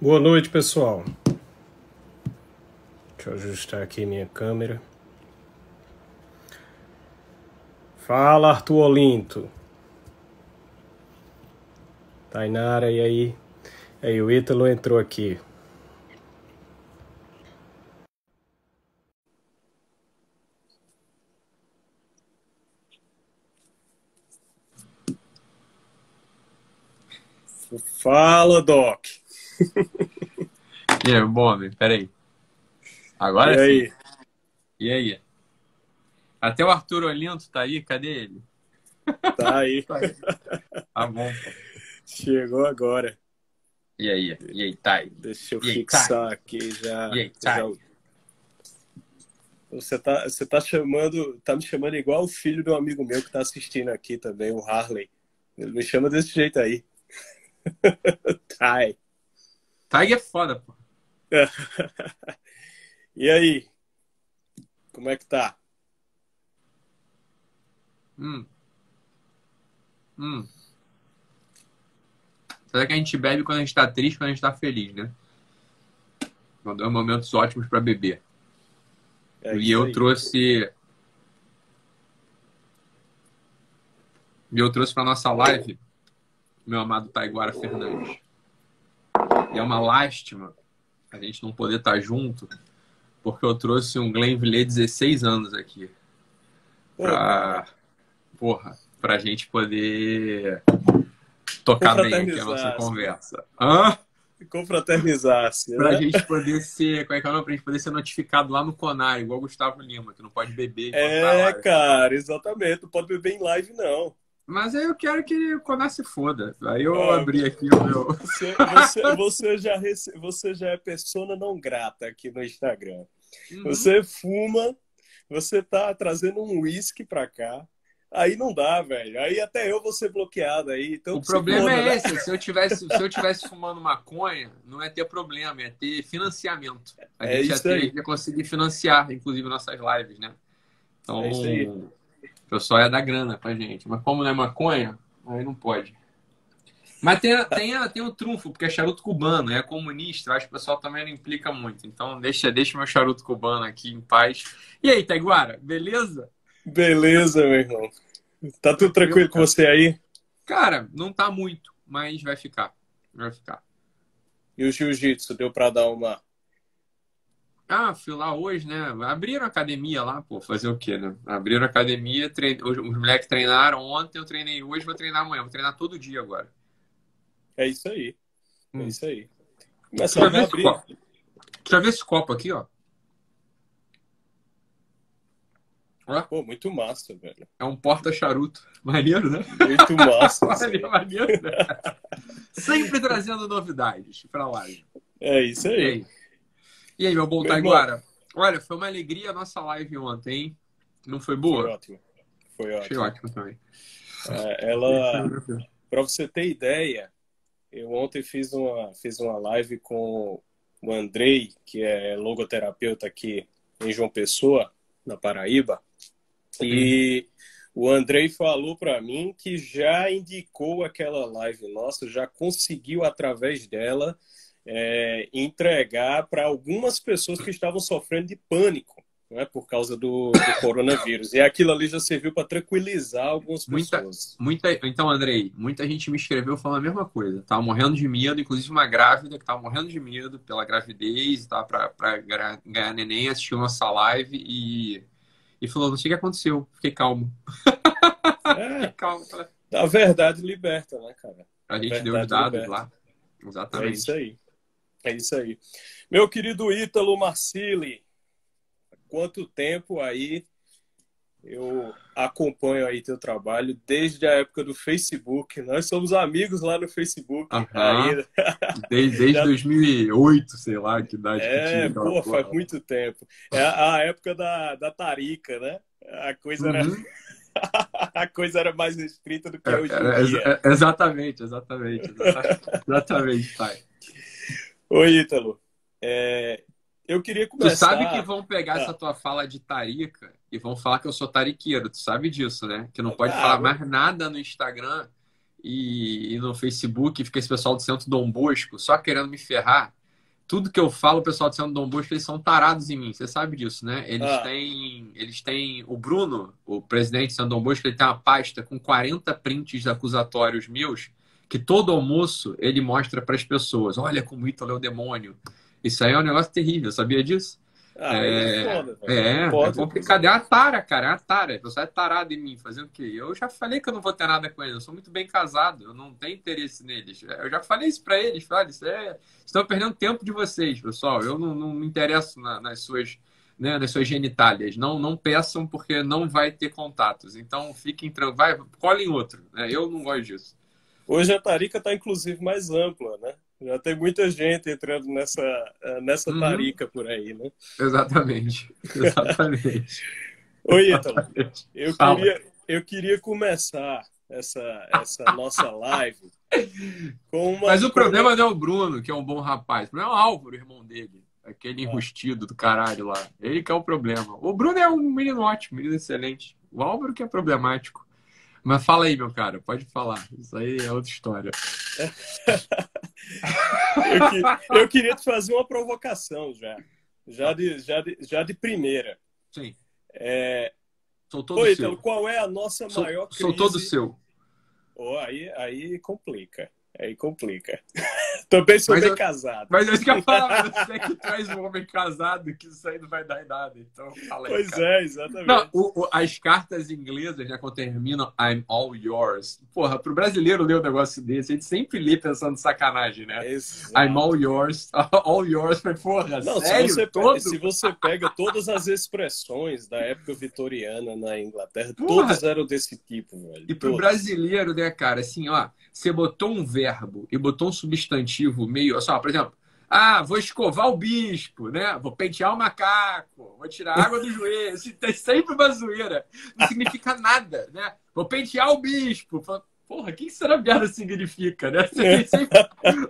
Boa noite, pessoal. Deixa eu ajustar aqui minha câmera. Fala, Arthur Olinto. Tainara, e aí? Aí, o Ítalo entrou aqui. Fala, Doc. E aí, bom, peraí. Agora e sim. aí? E aí? Até o Arthur Olinto tá aí, cadê ele? Tá aí. Tá bom. Chegou agora. E aí? E aí, tá aí? Deixa eu aí, fixar aqui já. E aí, tá. já- Você tá, você tá chamando, tá me chamando igual o filho de um amigo meu que tá assistindo aqui também, o Harley. Ele me chama desse jeito aí. Tai. Tag é foda, pô. E aí? Como é que tá? Hum. Hum. Será que a gente bebe quando a gente tá triste, quando a gente tá feliz, né? Quando é momentos ótimos pra beber. É e eu aí. trouxe. E eu trouxe para nossa live meu amado Taiguara Fernandes. E é uma lástima a gente não poder estar junto, porque eu trouxe um Glenville 16 anos aqui. Pô, Pra, porra, pra gente poder tocar bem aqui a nossa conversa. Hã? Confraternizar-se, Pra né? gente poder ser, como é que é o nome? Pra gente poder ser notificado lá no Conar, igual o Gustavo Lima, que não pode beber. tá É, cara, exatamente. Não pode beber em live, não. Mas aí eu quero que Conar se foda. Aí eu Ah, abri aqui o meu. Você, você, você já, rece... você já é persona não grata aqui no Instagram. Uhum. Você fuma, você tá trazendo um uísque pra cá. Aí não dá, velho. Aí até eu vou ser bloqueado aí. Então O problema foda, é né? esse. Se eu, tivesse, se eu tivesse fumando maconha, não é ter problema, é ter financiamento. A É gente ia, isso ter, aí. ia conseguir financiar, inclusive, nossas lives, né? Então, É isso aí. O pessoal ia dar grana pra gente. Mas como não é maconha, aí não pode. Mas tem, tem, tem o trunfo, porque é charuto cubano, é comunista, acho que o pessoal também não implica muito. Então, deixa, deixa meu charuto cubano aqui em paz. E aí, Taiguara, beleza? Beleza, meu irmão. Tá tudo tranquilo com você aí? Cara, não tá muito, mas vai ficar. Vai ficar. E o jiu-jitsu deu pra dar uma. Ah, fui lá hoje, né? Abriram a academia lá, pô, fazer o quê, né? Abriram a academia, trein... os, os moleques treinaram ontem, eu treinei hoje, vou treinar amanhã, vou treinar todo dia agora. É isso aí. É Hum. isso aí. Deixa Começar eu ver esse copo. Deixa eu ver esse copo aqui, ó. Ó, Pô, muito massa, velho. é um porta-charuto. Maneiro, né? Muito massa. Maneiro, maneiro, né? Sempre trazendo novidades pra live. É isso aí. aí? E aí, meu bom Meu irmão. Taiguara? Olha, foi uma alegria a nossa live ontem, hein? Não foi Foi boa? ótimo. Foi Achei ótimo. ótimo também. É, ela, Para você ter ideia, eu ontem fiz uma, fiz uma live com o Andrei, que é logoterapeuta aqui em João Pessoa, na Paraíba. E o Andrei falou para mim que já indicou aquela live nossa, já conseguiu através dela é, entregar para algumas pessoas que estavam sofrendo de pânico. Né, por causa do, do coronavírus. E aquilo ali já serviu para tranquilizar algumas Muita- pessoas. Muita, então, Andrei, muita gente me escreveu falando a mesma coisa. Tava morrendo de medo, inclusive uma grávida que tava morrendo de medo pela gravidez, tá, gra- ganhar neném, assistiu nossa live e, e falou: não sei o que aconteceu, fiquei calmo. É, Fiquei calmo. A verdade liberta, né, cara? A gente deu os dados liberta. lá. É Exatamente. isso aí. É isso aí. Meu querido Ítalo Marcili, quanto tempo aí eu acompanho aí teu trabalho desde a época do Facebook. Nós somos amigos lá no Facebook. Aham. ainda. Desde, desde Já- 2008, sei lá, que idade que É, tinha. aquela pô, faz muito tempo. É a a época da, da Tarica, né? A coisa, era, Uhum. a coisa era mais restrita do que É, hoje é, em dia. é, é, exatamente, exatamente. Exatamente, pai. Oi, Ítalo. É, eu queria Tu começar... sabe que vão pegar Ah. essa tua fala de tarica e vão falar que eu sou tariqueiro. Tu sabe disso, né? Que não pode Ah, falar eu- mais nada no Instagram e, e no Facebook fica esse pessoal do Centro Dom Bosco só querendo me ferrar, tudo que eu falo, o pessoal do Centro Dom Bosco, eles são tarados em mim. Você sabe disso, né? Eles ah. têm. Eles têm. O Bruno, o presidente do Centro Dom Bosco, ele tem uma pasta com 40 prints acusatórios meus, que todo almoço ele mostra para as pessoas. Olha como o Ítalo é o demônio. Isso aí é um negócio terrível, sabia disso? Ah, é, é, foda, é, é complicado. É uma tara, cara. É uma tara. Você é tarado em mim. Fazendo o quê? Eu já falei que eu não vou ter nada com eles. Eu sou muito bem casado. Eu não tenho interesse neles. Eu já falei isso pra eles. Falei, isso é... Estão perdendo tempo de vocês, pessoal. Eu não, não me interesso na, nas suas... Né, nas suas genitálias. Não, não peçam porque não vai ter contatos. Então fiquem vai, colhem outro. Né? Eu não gosto disso. Hoje a tarica está inclusive mais ampla, né? Já tem muita gente entrando nessa, eh, nessa uhum. tarica por aí, né? Exatamente. Exatamente. Oi, Ítalo. Eu queria, eu queria começar essa, essa nossa live com uma. Mas o problema não é o Bruno, que é um bom rapaz. O problema é o Álvaro, irmão dele. Aquele ah. enrustido do caralho lá. Ele que é o problema. O Bruno é um menino ótimo, menino excelente. O Álvaro que é problemático. Mas fala aí, meu cara, pode falar. Isso aí é outra história. eu, que, eu, queria te fazer uma provocação já. Já de, já de, já de primeira. Sim. É... Sou todo Oi, seu. Então, qual é a nossa sou, maior crise? Sou todo seu. Oh, aí, aí complica. Aí complica. Também sou mas bem eu, casado. Mas isso que eu falo, você que traz um homem casado, que isso aí não vai dar em nada. Então, fala aí, Pois cara. é, exatamente. Não, o, o, as cartas inglesas, né, quando terminam I'm all yours. Porra, pro brasileiro ler um negócio desse, a gente sempre lê pensando sacanagem, né? Exato. I'm all yours, all yours. Mas, porra, não, sério? Se você, Todo... se você pega todas as expressões da época vitoriana na Inglaterra, porra. todas eram desse tipo, velho. E pro brasileiro, né, cara, assim, ó, você botou um verbo e botou um substantivo meio. Só, por exemplo, ah, vou escovar o bispo, né? Vou pentear o macaco, vou tirar água do joelho. Tem sempre uma zoeira. Não significa nada, né? Vou pentear o bispo. Porra, o que essa merda significa, né? Sempre...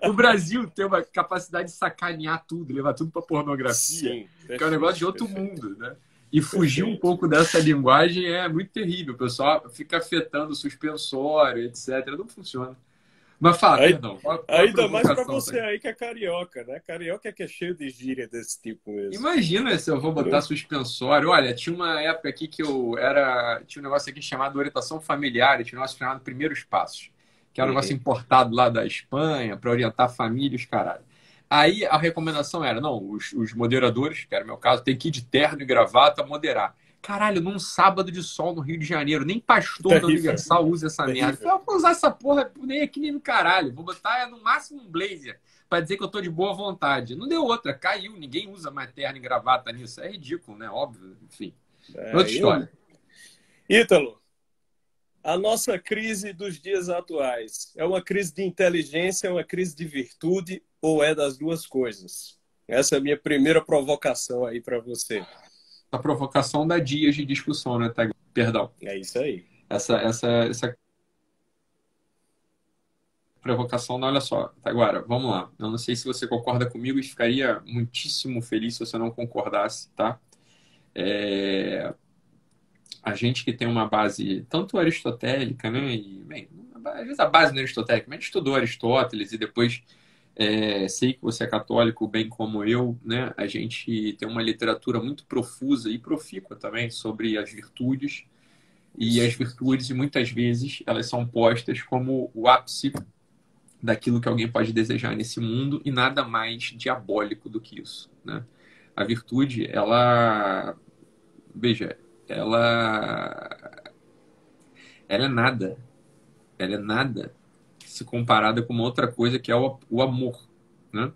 o Brasil tem uma capacidade de sacanear tudo, levar tudo pra pornografia, Sim, que é um negócio de outro mundo, né? E fugir um pouco dessa linguagem é muito terrível. O pessoal fica afetando o suspensório, etc. Não funciona. Mas fala, aí, perdão. Qual, qual ainda mais para você aí que é carioca, né? Carioca é que é cheio de gíria desse tipo mesmo. Imagina se eu vou botar suspensório. Olha, tinha uma época aqui que eu era. Tinha um negócio aqui chamado orientação familiar, tinha um negócio chamado Primeiros Passos, que era um uhum. negócio importado lá da Espanha para orientar famílias, caralho. Aí a recomendação era: não, os, os moderadores, que era o meu caso, tem que ir de terno e gravata moderar. Caralho, num sábado de sol no Rio de Janeiro, nem pastor Terrível. da Universal usa essa Terrível. merda. Eu vou usar essa porra nem aqui nem no caralho. Vou botar no máximo um blazer para dizer que eu tô de boa vontade. Não deu outra, caiu. Ninguém usa mais terno e gravata nisso. É ridículo, né? Óbvio, enfim. É, outra história. Ítalo, a nossa crise dos dias atuais é uma crise de inteligência, é uma crise de virtude ou é das duas coisas? Essa é a minha primeira provocação aí para você a provocação dá dias de discussão, né, Tag? Perdão. É isso aí. Essa, essa, essa provocação, olha só, agora, vamos lá. Eu não sei se você concorda comigo e ficaria muitíssimo feliz se você não concordasse, tá? É... A gente que tem uma base tanto aristotélica, né? E, bem, às vezes a base não é aristotélica, mas a gente estudou Aristóteles e depois é, sei que você é católico, bem como eu, né? A gente tem uma literatura muito profusa e profícua também sobre as virtudes. E as virtudes, muitas vezes, elas são postas como o ápice daquilo que alguém pode desejar nesse mundo e nada mais diabólico do que isso, né? A virtude, ela... Veja, ela... Ela é nada. Ela é nada se comparada com uma outra coisa que é o, o amor. Né?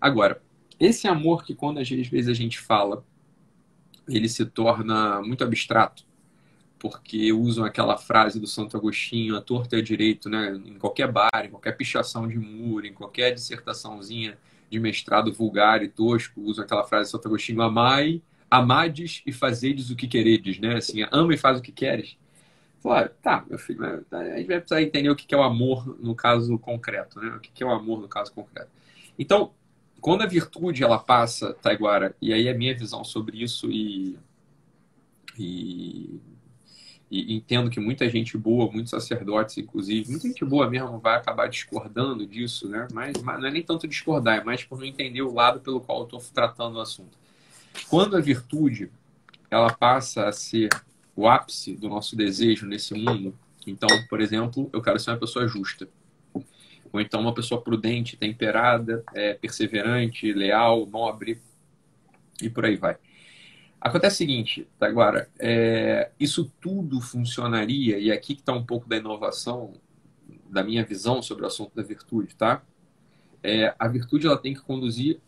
Agora, esse amor que quando às vezes a gente fala, ele se torna muito abstrato, porque usam aquela frase do Santo Agostinho, a torta é direito, né? em qualquer bar, em qualquer pichação de muro, em qualquer dissertaçãozinha de mestrado vulgar e tosco, usam aquela frase do Santo Agostinho, amai, amades e fazedes o que queredes, né? Assim, ama e faz o que queres. Claro, tá, meu filho, né? a gente vai precisar entender o que é o amor no caso concreto, né? O que é o amor no caso concreto. Então, quando a virtude ela passa, Taiguara, e aí a minha visão sobre isso e, e e entendo que muita gente boa, muitos sacerdotes, inclusive, muita gente boa mesmo vai acabar discordando disso, né? Mas, mas não é nem tanto discordar, é mais por não entender o lado pelo qual eu estou tratando o assunto. Quando a virtude ela passa a ser o ápice do nosso desejo nesse mundo, então, por exemplo, eu quero ser uma pessoa justa. Ou então uma pessoa prudente, temperada, é, perseverante, leal, nobre, e por aí vai. Acontece o seguinte, agora, é, isso tudo funcionaria, e aqui que está um pouco da inovação, da minha visão sobre o assunto da virtude, tá? É, a virtude ela tem que conduzir.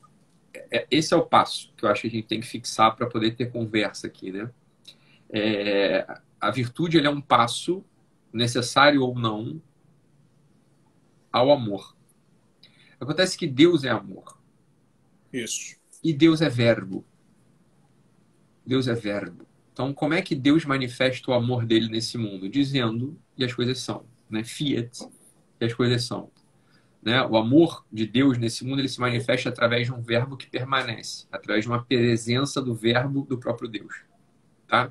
É, esse é o passo que eu acho que a gente tem que fixar para poder ter conversa aqui, né? É, a virtude é um passo necessário ou não ao amor. Acontece que Deus é amor. Isso. E Deus é verbo. Deus é verbo. Então, como é que Deus manifesta o amor dele nesse mundo? Dizendo e as coisas são, né? Fiat e as coisas são. Né? O amor de Deus nesse mundo ele se manifesta através de um verbo que permanece, através de uma presença do verbo do próprio Deus, tá?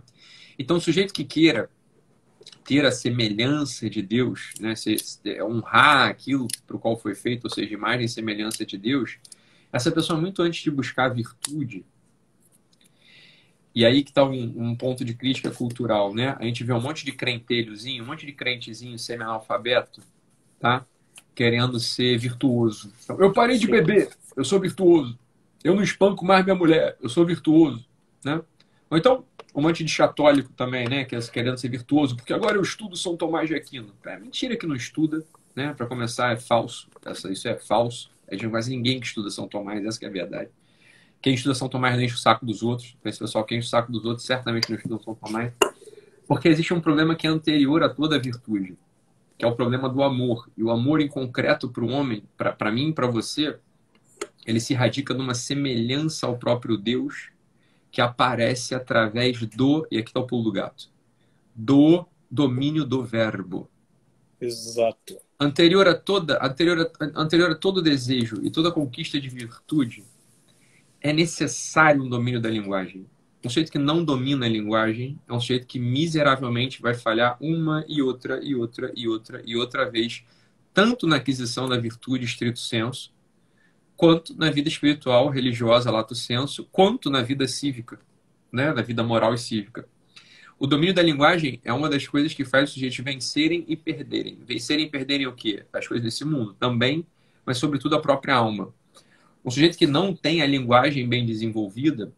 Então, o sujeito que queira ter a semelhança de Deus, né, se, é, honrar aquilo para o qual foi feito, ou seja, imagem e semelhança de Deus, essa pessoa muito antes de buscar a virtude, e aí que está um, um, ponto de crítica cultural, né? A gente vê um monte de crentelhozinho, um monte de crentezinho semi-analfabeto, tá? Querendo ser virtuoso. Eu parei de beber, eu sou virtuoso. Eu não espanco mais minha mulher, eu sou virtuoso, né? Ou então, um monte de católico também, né? É querendo ser virtuoso, porque agora eu estudo São Tomás de Aquino. É mentira que não estuda, né? Para começar, é falso. Essa, isso é falso. É de quase ninguém que estuda São Tomás, essa é a verdade. Quem estuda São Tomás não enche o saco dos outros. Esse pessoal que enche o saco dos outros certamente não estuda São Tomás. Porque existe um problema que é anterior a toda a virtude, que é o problema do amor. E o amor em concreto para o homem, para mim e para você, ele se radica numa semelhança ao próprio Deus que aparece através do, e aqui está o pulo do gato, do domínio do verbo. Exato. Anterior a toda, anterior a, anterior a todo desejo e toda conquista de virtude, é necessário um domínio da linguagem. Um sujeito que não domina a linguagem é um sujeito que miseravelmente vai falhar uma e outra e outra e outra e outra vez, tanto na aquisição da virtude estrito senso, quanto na vida espiritual, religiosa, lato senso, quanto na vida cívica, né, na vida moral e cívica. O domínio da linguagem é uma das coisas que faz os sujeitos vencerem e perderem. Vencerem e perderem o quê? As coisas desse mundo também, mas sobretudo a própria alma. Um sujeito que não tem a linguagem bem desenvolvida,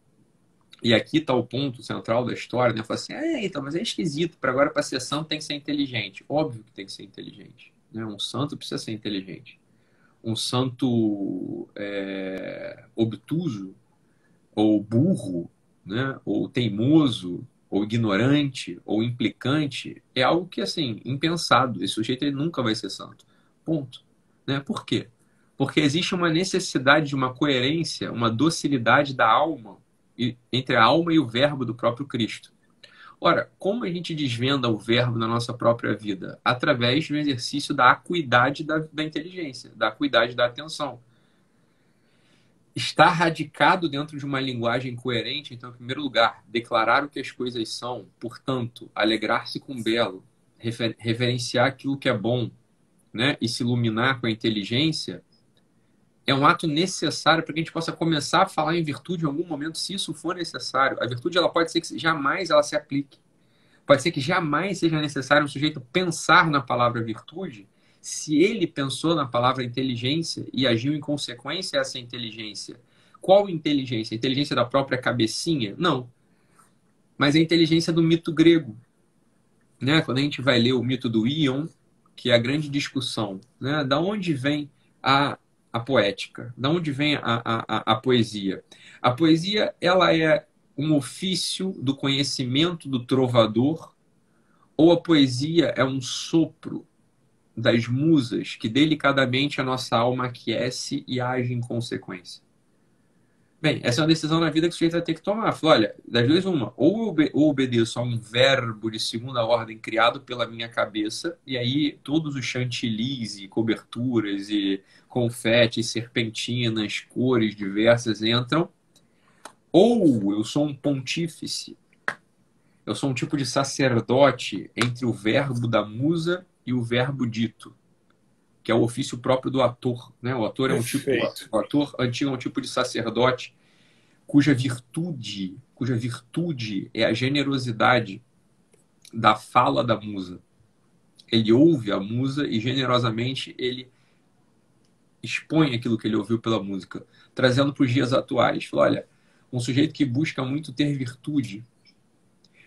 e aqui está o ponto central da história, né? Fala assim, é, então, mas é esquisito, para agora para ser santo tem que ser inteligente. Óbvio que tem que ser inteligente. Né? Um santo precisa ser inteligente. Um santo é, obtuso, ou burro, né? ou teimoso, ou ignorante, ou implicante, é algo que, assim, impensado. Esse sujeito ele nunca vai ser santo. Ponto. Né? Por quê? Porque existe uma necessidade de uma coerência, uma docilidade da alma, entre a alma e o verbo do próprio Cristo. Ora, como a gente desvenda o verbo na nossa própria vida? Através do exercício da acuidade da, da inteligência, da acuidade da atenção. Estar radicado dentro de uma linguagem coerente, então, em primeiro lugar, declarar o que as coisas são, portanto, alegrar-se com o belo, refer, reverenciar aquilo que é bom, né, e se iluminar com a inteligência, é um ato necessário para que a gente possa começar a falar em virtude em algum momento, se isso for necessário. A virtude ela pode ser que jamais ela se aplique. Pode ser que jamais seja necessário um sujeito pensar na palavra virtude, se ele pensou na palavra inteligência e agiu em consequência a essa inteligência. Qual inteligência? A inteligência da própria cabecinha? Não. Mas a inteligência do mito grego. Né? Quando a gente vai ler o mito do Ion, que é a grande discussão, né? da onde vem a a poética? Da onde vem a, a, a poesia? A poesia ela é um ofício do conhecimento do trovador ou a poesia é um sopro das musas que delicadamente a nossa alma aquece e age em consequência? Bem, essa é uma decisão na vida que o sujeito vai ter que tomar. Fala, olha, das duas, uma. Ou eu obe obedeço a um verbo de segunda ordem criado pela minha cabeça, e aí todos os chantilis e coberturas e confetes, serpentinas, cores diversas entram. Ou eu sou um pontífice Eu sou um tipo de sacerdote entre o verbo da musa e o verbo dito, que é o ofício próprio do ator. Né? O ator é um tipo, o ator antigo é um tipo de sacerdote cuja virtude, cuja virtude é a generosidade da fala da musa. Ele ouve a musa e generosamente ele expõe aquilo que ele ouviu pela música, trazendo para os dias atuais. Fala, olha, um sujeito que busca muito ter virtude,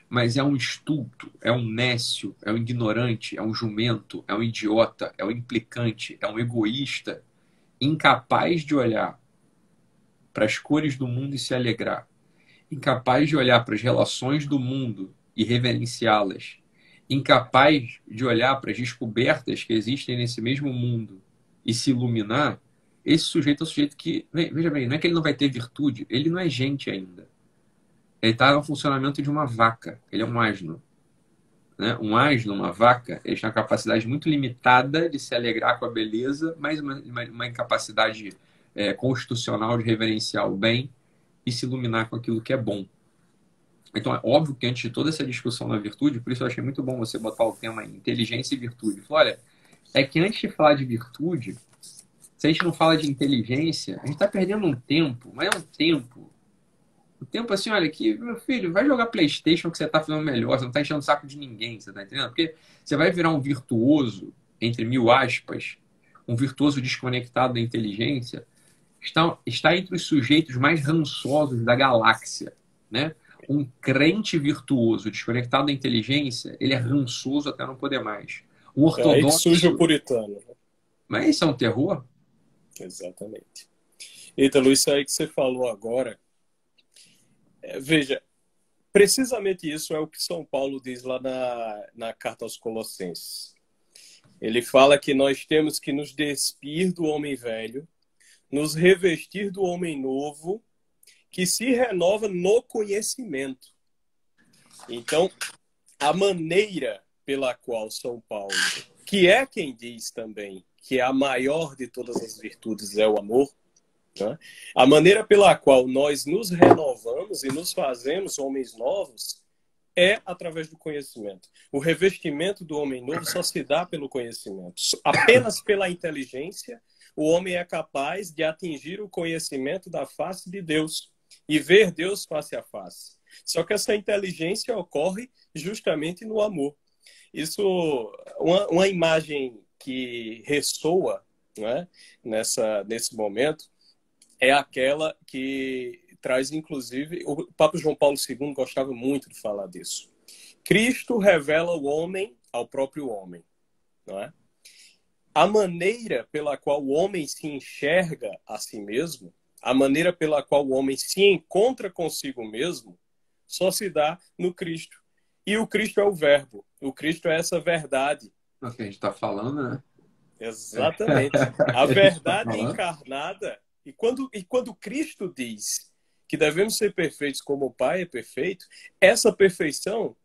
mas é um estulto, é um nécio, é um ignorante, é um jumento, é um idiota, é um implicante, é um egoísta, incapaz de olhar para as cores do mundo e se alegrar, incapaz de olhar para as relações do mundo e reverenciá-las, incapaz de olhar para as descobertas que existem nesse mesmo mundo e se iluminar, esse sujeito é um sujeito que, veja bem, não é que ele não vai ter virtude, ele não é gente ainda. Ele está no funcionamento de uma vaca, ele é um asno. Né? Um asno, uma vaca, ele tem uma capacidade muito limitada de se alegrar com a beleza, mas uma, uma, uma incapacidade é, constitucional de reverenciar o bem e se iluminar com aquilo que é bom. Então, é óbvio que antes de toda essa discussão na virtude, por isso eu achei muito bom você botar o tema inteligência e virtude. Olha, é que antes de falar de virtude, se a gente não fala de inteligência, a gente está perdendo um tempo, mas é um tempo. Um tempo assim, olha, que, meu filho, vai jogar Playstation que você está fazendo melhor, você não está enchendo o saco de ninguém, você está entendendo? Porque você vai virar um virtuoso, entre mil aspas, um virtuoso desconectado da inteligência, está, está entre os sujeitos mais rançosos da galáxia, né? Um crente virtuoso, desconectado da inteligência, ele é rançoso até não poder mais. Um ortodoxo... É aí surge o puritano. Né? Mas isso é um terror? Exatamente. Ítalo, isso aí que você falou agora, é, veja, precisamente isso é o que São Paulo diz lá na, na carta aos Colossenses. Ele fala que nós temos que nos despir do homem velho nos revestir do homem novo que se renova no conhecimento. Então, a maneira pela qual São Paulo, que é quem diz também que a maior de todas as virtudes é o amor, né? a maneira pela qual nós nos renovamos e nos fazemos homens novos é através do conhecimento. O revestimento do homem novo só se dá pelo conhecimento. Apenas pela inteligência o homem é capaz de atingir o conhecimento da face de Deus e ver Deus face a face. Só que essa inteligência ocorre justamente no amor. Isso, uma, uma imagem que ressoa né, nessa, nesse momento é aquela que traz, inclusive, o Papa João Paulo II gostava muito de falar disso. Cristo revela o homem ao próprio homem, não é? a maneira pela qual o homem se enxerga a si mesmo, a maneira pela qual o homem se encontra consigo mesmo, só se dá no Cristo. E o Cristo é o Verbo. O Cristo é essa verdade. É o que a gente está falando, né? Exatamente. A verdade tá encarnada. E quando, e quando Cristo diz que devemos ser perfeitos como o Pai é perfeito, essa perfeição,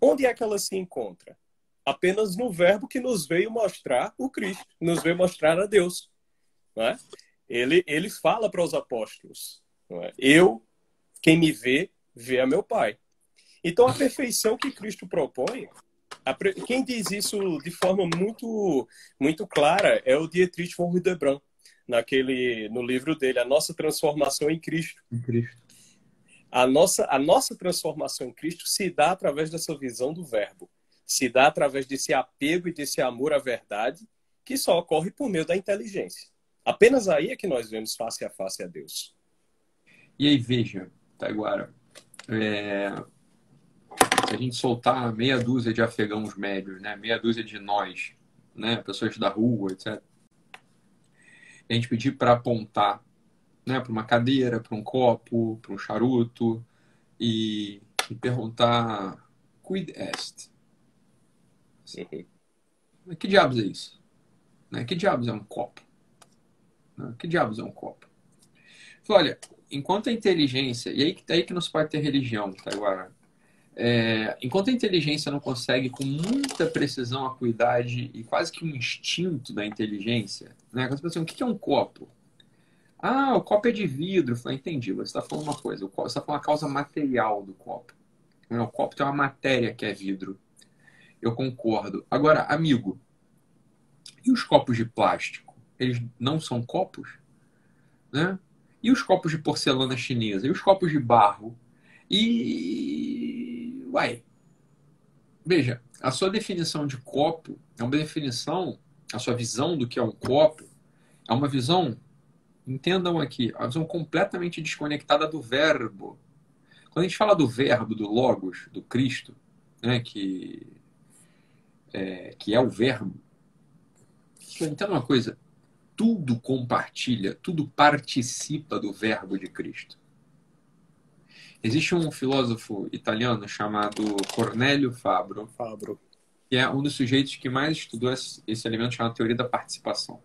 onde é que ela se encontra? apenas no verbo que nos veio mostrar o Cristo, nos veio mostrar a Deus. Não é? ele, ele fala para os apóstolos: é? Eu, quem me vê, vê a meu Pai. Então, a perfeição que Cristo propõe, quem diz isso de forma muito, muito clara é o Dietrich von Hildebrand, naquele, no livro dele, A Nossa Transformação em Cristo. Em Cristo. A nossa, a nossa transformação em Cristo se dá através dessa visão do Verbo se dá através desse apego e desse amor à verdade que só ocorre por meio da inteligência. Apenas aí é que nós vemos face a face a Deus. E aí, veja, Taiguara, é... se a gente soltar meia dúzia de afegãos médios, né? meia dúzia de nós, né? pessoas da rua, etc., a gente pedir para apontar né? para uma cadeira, para um copo, para um charuto e, e perguntar: quid est? Que diabos é isso? Né? Que diabos é um copo? Né? Que diabos é um copo? Olha, enquanto a inteligência, e aí, aí que não se pode ter religião, tá, agora? É, enquanto a inteligência não consegue com muita precisão, acuidade e quase que um instinto da inteligência, né? Quando você pensa, o que é um copo? Ah, o copo é de vidro. Eu falei, entendi, você está falando uma coisa, você está falando a causa material do copo. O copo tem uma matéria que é vidro. Eu concordo. Agora, amigo, e os copos de plástico? Eles não são copos? Né? E os copos de porcelana chinesa? E os copos de barro? E. Uai. Veja, a sua definição de copo é uma definição, a sua visão do que é um copo, é uma visão, entendam aqui, uma visão completamente desconectada do verbo. Quando a gente fala do verbo, do logos, do Cristo, né, que, é, que é o verbo, entenda uma coisa, tudo compartilha, tudo participa do verbo de Cristo. Existe um filósofo italiano chamado Cornélio Fabro, Fabro, que é um dos sujeitos que mais estudou esse elemento chamado teoria da participação.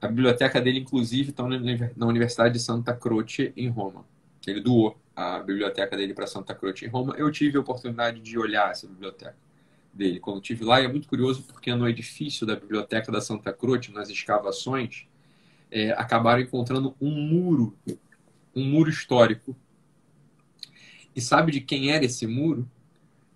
A biblioteca dele, inclusive, está na Universidade de Santa Croce, em Roma. Ele doou a biblioteca dele para Santa Croce, em Roma. Eu tive a oportunidade de olhar essa biblioteca dele quando estive lá. E é muito curioso porque no edifício da biblioteca da Santa Croce, nas escavações, é, acabaram encontrando um muro, um muro histórico. E sabe de quem era esse muro?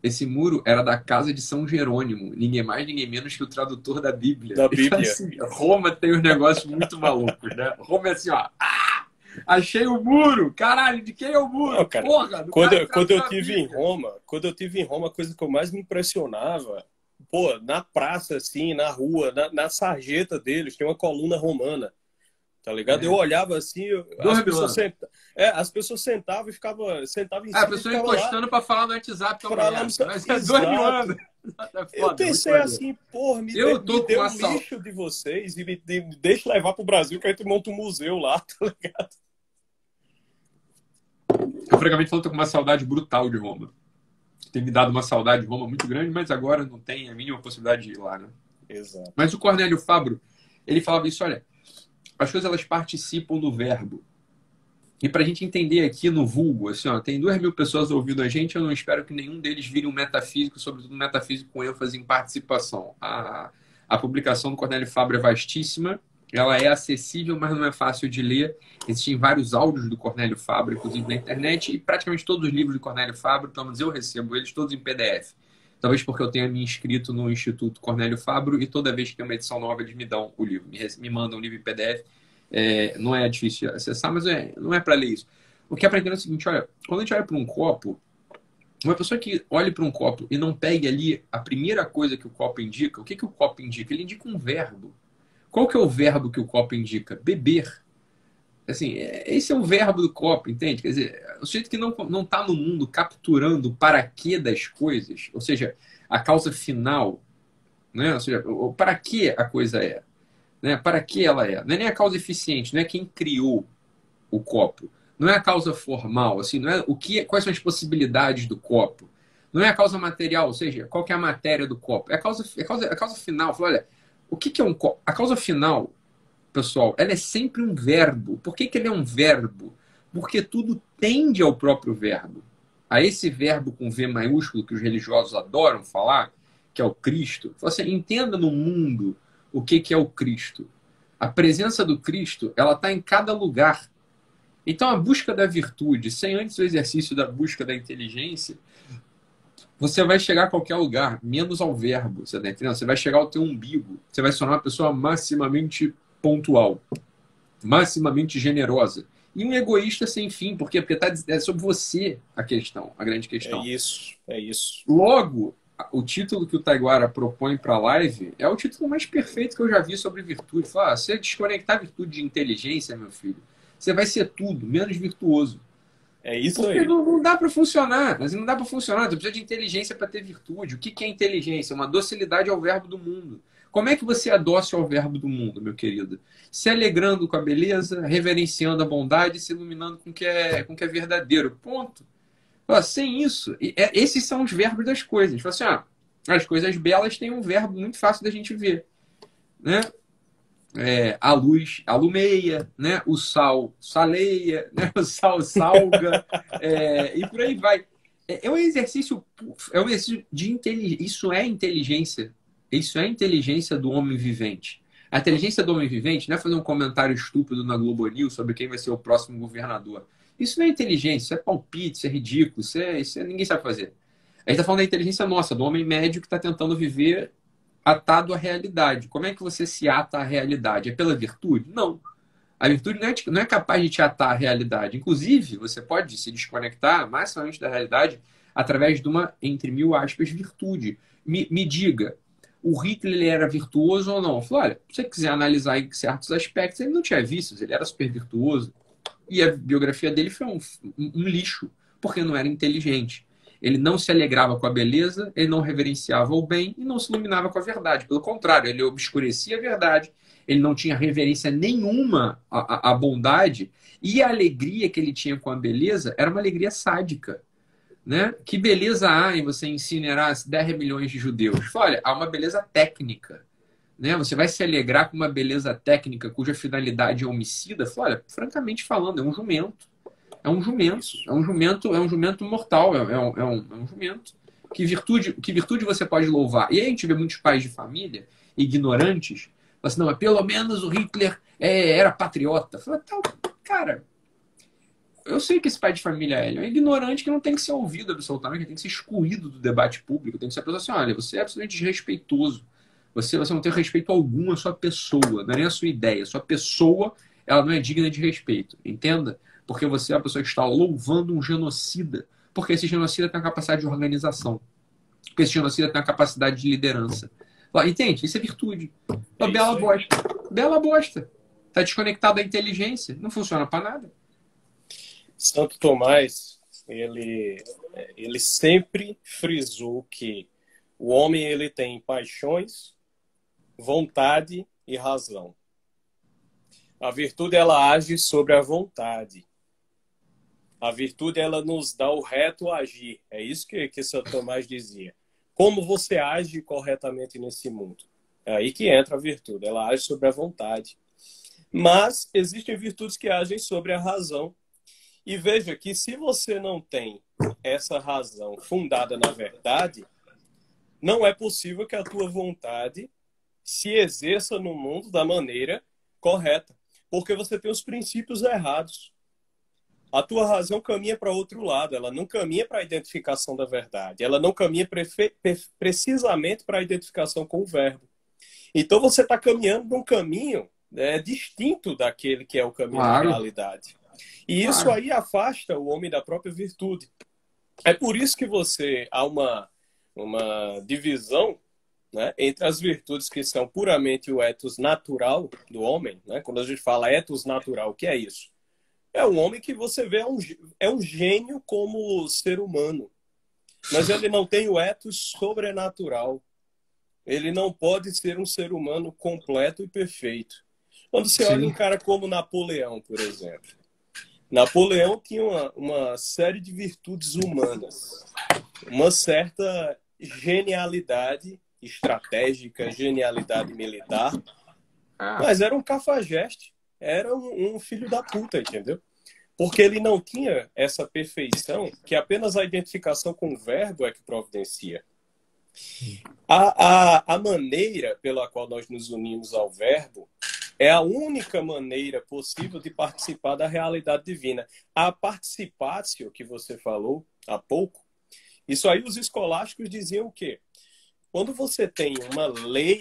Esse muro era da casa de São Jerônimo, ninguém mais, ninguém menos que o tradutor da Bíblia. Da Bíblia. Então, assim, Roma tem uns negócios muito malucos, né? Roma é assim, ó. Ah, achei o muro! Caralho, de quem é o muro? Não, cara, Porra, quando, eu, quando eu tive em Roma, quando eu tive em Roma, a coisa que eu mais me impressionava, pô, na praça, assim, na rua, na, na sarjeta deles, tem uma coluna romana tá ligado? É. Eu olhava assim, as pessoas, senta... é, as pessoas sentavam e ficavam sentavam em cima. É, a pessoa encostando para falar no WhatsApp pra lá no... Mas é dois mil anos. eu pensei assim, porra, me, eu dê, me dê um lixo de vocês e me, de, me deixa levar pro Brasil que a gente monta um museu lá, tá ligado? Eu francamente falo, tô com uma saudade brutal de Roma. Tem me dado uma saudade de Roma muito grande, mas agora não tem a mínima possibilidade de ir lá, né? Exato. Mas o Cornélio Fabro, ele falava isso, olha, as coisas elas participam do verbo. E para a gente entender aqui no vulgo, assim, ó, tem duas mil pessoas ouvindo a gente, eu não espero que nenhum deles vire um metafísico, sobretudo um metafísico com ênfase em participação. A, a publicação do Cornélio Fabra é vastíssima, ela é acessível, mas não é fácil de ler. Existem vários áudios do Cornélio Fabra, inclusive na internet, e praticamente todos os livros do Cornélio Fabra, pelo menos eu recebo eles todos em PDF. Talvez porque eu tenha me inscrito no Instituto Cornélio Fabro e toda vez que tem uma edição nova eles me dão o livro, me, me mandam um livro em PDF. É, não é difícil acessar, mas é, não é para ler isso. O que é para entender é o seguinte: olha, quando a gente olha para um copo, uma pessoa que olhe para um copo e não pegue ali a primeira coisa que o copo indica, o que, que o copo indica? Ele indica um verbo. Qual que é o verbo que o copo indica? Beber. Assim, é, esse é o verbo do copo, entende? Quer dizer, o sujeito que não não está no mundo capturando o para quê das coisas, ou seja, a causa final, né? Ou seja, o para que a coisa é, né? Para que ela é? Não é nem a causa eficiente, não é quem criou o copo, não é a causa formal, assim, não é o que, quais são as possibilidades do copo, não é a causa material, ou seja, qual que é a matéria do copo, é a causa, é a causa, a causa final. Olha, o que, que é um copo? A causa final pessoal, ela é sempre um verbo. Por que, que ele é um verbo? Porque tudo tende ao próprio verbo. A esse verbo com V maiúsculo que os religiosos adoram falar, que é o Cristo. Você entenda no mundo o que, que é o Cristo. A presença do Cristo, ela está em cada lugar. Então, a busca da virtude, sem antes o exercício da busca da inteligência, você vai chegar a qualquer lugar, menos ao verbo, você entendendo? Você vai chegar ao teu umbigo, você vai se tornar uma pessoa maximamente pontual, maximamente generosa. E um egoísta sem fim, porque porque tá, é sobre você a questão, a grande questão. É isso, é isso. Logo, o título que o Taiguara propõe para a live é o título mais perfeito que eu já vi sobre virtude. Fala, ah, você desconectar virtude de inteligência, meu filho, você vai ser tudo, menos virtuoso. É isso Porque aí. Não, não dá para funcionar, mas não dá para funcionar. Você precisa de inteligência para ter virtude. O que, que é inteligência? Uma docilidade ao verbo do mundo. Como é que você dócil ao verbo do mundo, meu querido? Se alegrando com a beleza, reverenciando a bondade, se iluminando com o que é, com que é verdadeiro. Ponto. Sem isso, é, esses são os verbos das coisas. Fala assim, ah, as coisas belas têm um verbo muito fácil da gente ver. Né? É, a luz alumeia, né? o sal saleia, né? o sal salga, é, e por aí vai. É, é um exercício, é um exercício de inteligência. Isso é inteligência isso é inteligência do homem vivente. A inteligência do homem vivente não é fazer um comentário estúpido na Globo News sobre quem vai ser o próximo governador. Isso não é inteligência, isso é palpite, isso é ridículo, isso, é, isso é, ninguém sabe fazer. A gente está falando da inteligência nossa, do homem médio que está tentando viver atado à realidade. Como é que você se ata à realidade? É pela virtude? Não. A virtude não é, não é capaz de te atar à realidade. Inclusive, você pode se desconectar maximamente da realidade através de uma, entre mil aspas, virtude. Me, me diga, o Hitler ele era virtuoso ou não? Eu falei, olha, se você quiser analisar em certos aspectos, ele não tinha vícios, ele era super virtuoso. E a biografia dele foi um, um, lixo, porque não era inteligente. Ele não se alegrava com a beleza, ele não reverenciava o bem e não se iluminava com a verdade. Pelo contrário, ele obscurecia a verdade, ele não tinha reverência nenhuma à, à, bondade e a alegria que ele tinha com a beleza era uma alegria sádica. Né? Que beleza há em você incinerar 10 milhões de judeus? Olha, há uma beleza técnica. Né? Você vai se alegrar com uma beleza técnica cuja finalidade é homicida? Olha, francamente falando, é um jumento. É um jumento. É um jumento, é um jumento mortal. É, é, um, é, um, é um jumento. Que virtude, que virtude você pode louvar? E aí a gente vê muitos pais de família ignorantes assim, não, mas pelo menos o Hitler é, era patriota. Fala, tá, cara, eu sei que esse pai de família é, é um ignorante que não tem que ser ouvido absolutamente, que tem que ser excluído do debate público, tem que ser a pessoa assim, olha, você é absolutamente desrespeitoso, você, você não tem respeito algum à sua pessoa, não é nem a sua ideia, a sua pessoa, ela não é digna de respeito, entenda? Porque você é a pessoa que está louvando um genocida, porque esse genocida tem uma capacidade de organização, porque esse genocida tem uma capacidade de liderança. Entende? Isso é virtude. Uma é bela bosta. Bela bosta. Tá desconectado da inteligência. Não funciona para nada. Santo Tomás, ele, ele sempre frisou que o homem ele tem paixões, vontade e razão. A virtude ela age sobre a vontade. A virtude ela nos dá o reto agir. É isso que, que Santo Tomás dizia como você age corretamente nesse mundo. É aí que entra a virtude, ela age sobre a vontade. Mas existem virtudes que agem sobre a razão. E veja que se você não tem essa razão fundada na verdade, não é possível que a tua vontade se exerça no mundo da maneira correta, porque você tem os princípios errados a tua razão caminha para outro lado, ela não caminha para a identificação da verdade, ela não caminha precisamente para a identificação com o verbo. Então você está caminhando num caminho né, distinto daquele que é o caminho claro. da realidade. E claro. isso aí afasta o homem da própria virtude. É por isso que você há uma, uma divisão né, entre as virtudes que são puramente o etos natural do homem. Né? Quando a gente fala etos natural, o que é isso? É um homem que você vê é um, é um gênio como ser humano. Mas ele não tem o ethos sobrenatural. Ele não pode ser um ser humano completo e perfeito. Quando você Sim. olha um cara como Napoleão, por exemplo. Napoleão tinha uma, uma série de virtudes humanas. Uma certa genialidade estratégica, genialidade militar. Ah. Mas era um cafajeste era um, um filho da puta, entendeu? Porque ele não tinha essa perfeição que apenas a identificação com o verbo é que providencia. A, a, a maneira pela qual nós nos unimos ao verbo é a única maneira possível de participar da realidade divina. A participácio que você falou há pouco, isso aí os escolásticos diziam o quê? Quando você tem uma lei,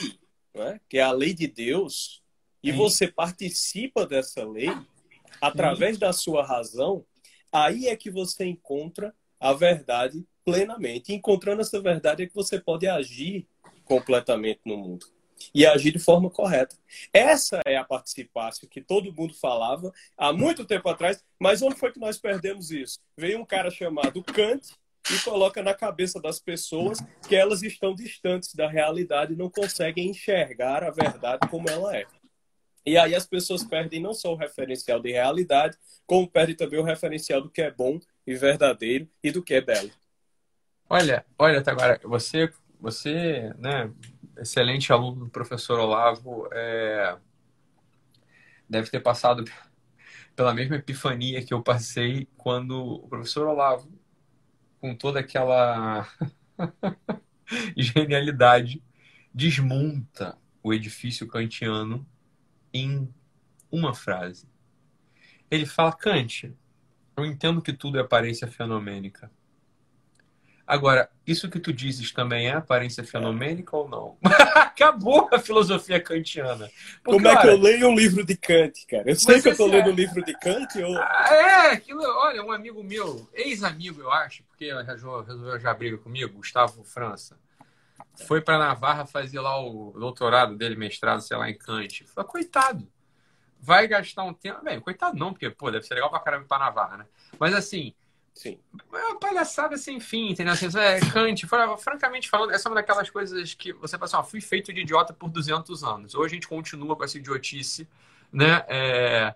né, que é a lei de Deus, e Sim. você participa dessa lei através Sim. da sua razão, aí é que você encontra a verdade plenamente. E encontrando essa verdade é que você pode agir completamente no mundo e agir de forma correta. Essa é a participação que todo mundo falava há muito tempo atrás, mas onde foi que nós perdemos isso? Veio um cara chamado Kant e coloca na cabeça das pessoas que elas estão distantes da realidade e não conseguem enxergar a verdade como ela é. E aí as pessoas perdem não só o referencial de realidade, como perdem também o referencial do que é bom e verdadeiro e do que é belo. Olha, olha, agora você, você, né, excelente aluno do professor Olavo, é, deve ter passado pela mesma epifania que eu passei quando o professor Olavo, com toda aquela genialidade, desmonta o edifício kantiano em uma frase. Ele fala, Kant, Eu entendo que tudo é aparência fenomênica. Agora, isso que tu dizes também é aparência fenomênica é. ou não? Acabou a filosofia kantiana. Como é que eu leio um livro de Kant, cara? Eu sei que eu tô lendo é... um livro de Kant ou... Ah, é, aquilo, olha, um amigo meu, ex-amigo, eu acho, porque resolveu já briga comigo, Gustavo França, foi para Navarra fazer lá o doutorado dele, mestrado, sei lá, em Kant. Falei, coitado, vai gastar um tempo. Bem, coitado não, porque, pô, deve ser legal pra caramba ir pra Navarra, né? Mas assim, Sim. É uma palhaçada sem fim, entendeu? Assim, é, Kant, francamente falando, essa é uma daquelas coisas que você fala assim, ó, fui feito de idiota por 200 anos. Hoje a gente continua com essa idiotice, né? É,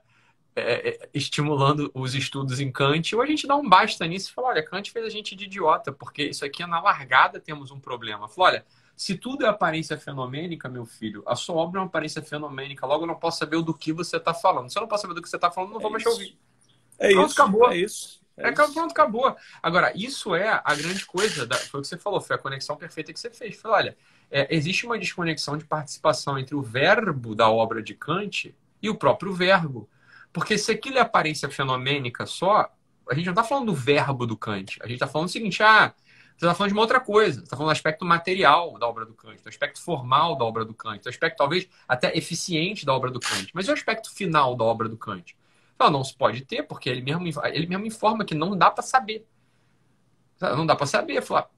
é, é, estimulando os estudos em Kant, ou a gente dá um basta nisso e fala, olha, Kant fez a gente de idiota, porque isso aqui, na largada, temos um problema. Fala, olha, se tudo é aparência fenomênica, meu filho, a sua obra é uma aparência fenomênica, logo eu não posso saber do que você está falando. Se eu não posso saber do que você está falando, não vou é mais te ouvir. É Pronto, isso, acabou. É isso. É, é pronto, acabou. Agora, isso é a grande coisa, da, foi o que você falou, foi a conexão perfeita que você fez. Foi, olha, é, existe uma desconexão de participação entre o verbo da obra de Kant e o próprio verbo. Porque se aquilo é aparência fenomênica só, a gente não está falando do verbo do Kant. A gente está falando o seguinte, ah, você está falando de uma outra coisa. Você está falando do aspecto material da obra do Kant, do aspecto formal da obra do Kant, do aspecto talvez até eficiente da obra do Kant. Mas e o aspecto final da obra do Kant? Não, não se pode ter, porque ele mesmo, ele mesmo informa que não dá para saber. Não dá para saber. Falar,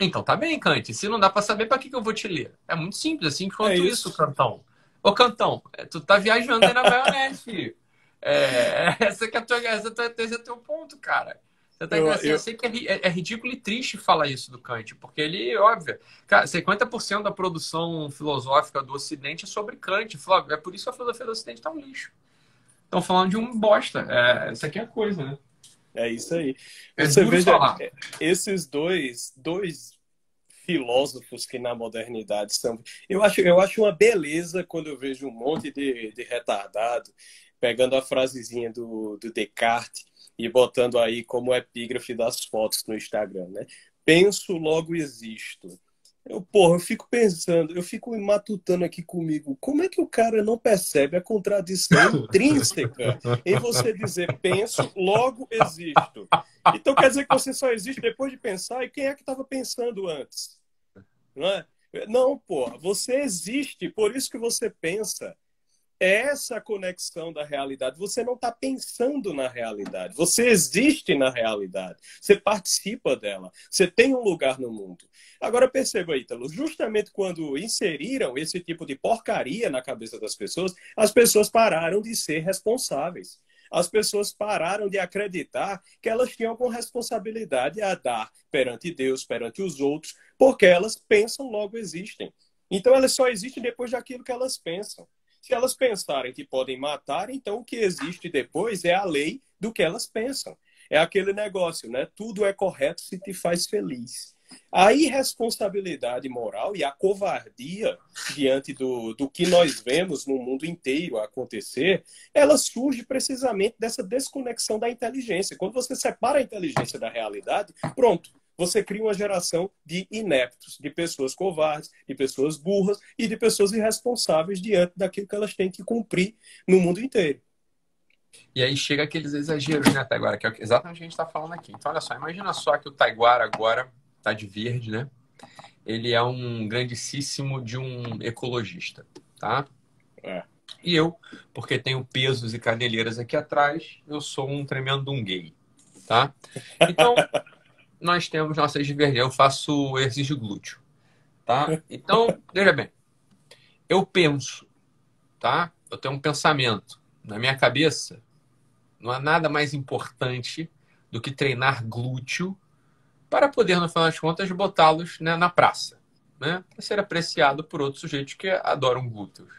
então tá bem, Kant. Se não dá para saber, para que, que eu vou te ler? É muito simples, assim quanto é isso. isso, Cantão. Ô, Cantão, é, tu tá viajando aí na maionese, filho. É, essa que é, tua, essa, esse é teu ponto, cara. Você tá eu, assim, eu... eu sei que é, é, é, ridículo e triste falar isso do Kant, porque ele, óbvio, cara, 50% da produção filosófica do Ocidente é sobre Kant. É por isso que a filosofia do Ocidente tá um lixo. Estão falando de um bosta. É, essa aqui é a coisa, né? É isso aí. É Você veja, falar. esses dois, dois filósofos que na modernidade são. Eu acho, eu acho uma beleza quando eu vejo um monte de, de retardado pegando a frasezinha do, do Descartes e botando aí como epígrafe das fotos no Instagram, né? Penso, logo existo. Eu, porra, eu fico pensando, eu fico matutando aqui comigo, como é que o cara não percebe a contradição intrínseca em você dizer penso, logo existo? Então quer dizer que você só existe depois de pensar, e quem é que estava pensando antes? Não é? Não, porra, você existe, por isso que você pensa essa conexão da realidade. Você não está pensando na realidade. Você existe na realidade. Você participa dela. Você tem um lugar no mundo. Agora perceba, Ítalo, justamente quando inseriram esse tipo de porcaria na cabeça das pessoas, as pessoas pararam de ser responsáveis. As pessoas pararam de acreditar que elas tinham alguma responsabilidade a dar perante Deus, perante os outros, porque elas pensam, logo existem. Então elas só existem depois daquilo que elas pensam. Se elas pensarem que podem matar, então o que existe depois é a lei do que elas pensam. É aquele negócio, né? Tudo é correto se te faz feliz. A irresponsabilidade moral e a covardia diante do, do que nós vemos no mundo inteiro acontecer, ela surge precisamente dessa desconexão da inteligência. Quando você separa a inteligência da realidade, pronto, você cria uma geração de ineptos, de pessoas covardes, de pessoas burras e de pessoas irresponsáveis diante daquilo que elas têm que cumprir no mundo inteiro. E aí chega aqueles exageros, né, Taiguara? Que é exatamente o que a gente está falando aqui. Então, olha só, imagina só que o Taiguara agora está de verde, né? Ele é um grandíssimo de um ecologista, tá? É. E eu, porque tenho pesos e caneleiras aqui atrás, eu sou um tremendo um gay, tá? Então, nós temos nossas divergências. Eu faço exercício glúteo, tá? Então, veja bem, eu penso, tá? Eu tenho um pensamento na minha cabeça. Não há nada mais importante do que treinar glúteo para poder, no final das contas, botá-los né, na praça, né? Para ser apreciado por outros sujeitos que adoram glúteos.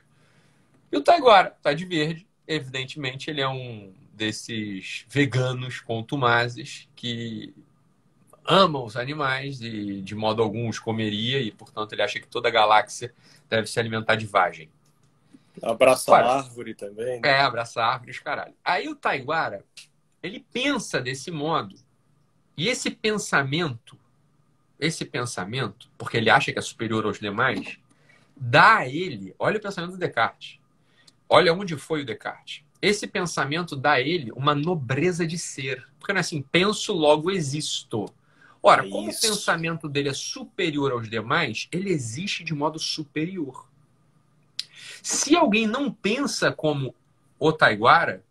E o Taiguara tá de verde, evidentemente, ele é um desses veganos contumazes que ama os animais e de modo algum os comeria e, portanto, ele acha que toda a galáxia deve se alimentar de vagem. Abraça a árvore também. Né? É, abraça árvores, caralho. Aí o Taiguara, ele pensa desse modo. E esse pensamento, esse pensamento, porque ele acha que é superior aos demais, dá a ele, olha o pensamento do Descartes. Olha onde foi o Descartes. esse pensamento dá a ele uma nobreza de ser. Porque não é assim, penso, logo existo. Ora, é como o pensamento dele é superior aos demais, ele existe de modo superior. Se alguém não pensa como o Taiguara,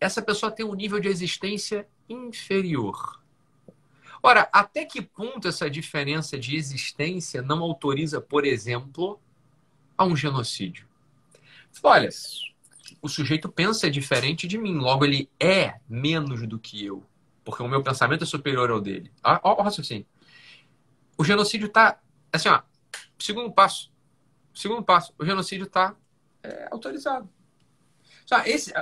essa pessoa tem um nível de existência inferior. Ora, até que ponto essa diferença de existência não autoriza, por exemplo, a um genocídio? Olha, o sujeito pensa diferente de mim, logo ele é menos do que eu, porque o meu pensamento é superior ao dele. Olha o raciocínio. O genocídio está, assim, ó, segundo passo, segundo passo, o genocídio está é, autorizado. Esse,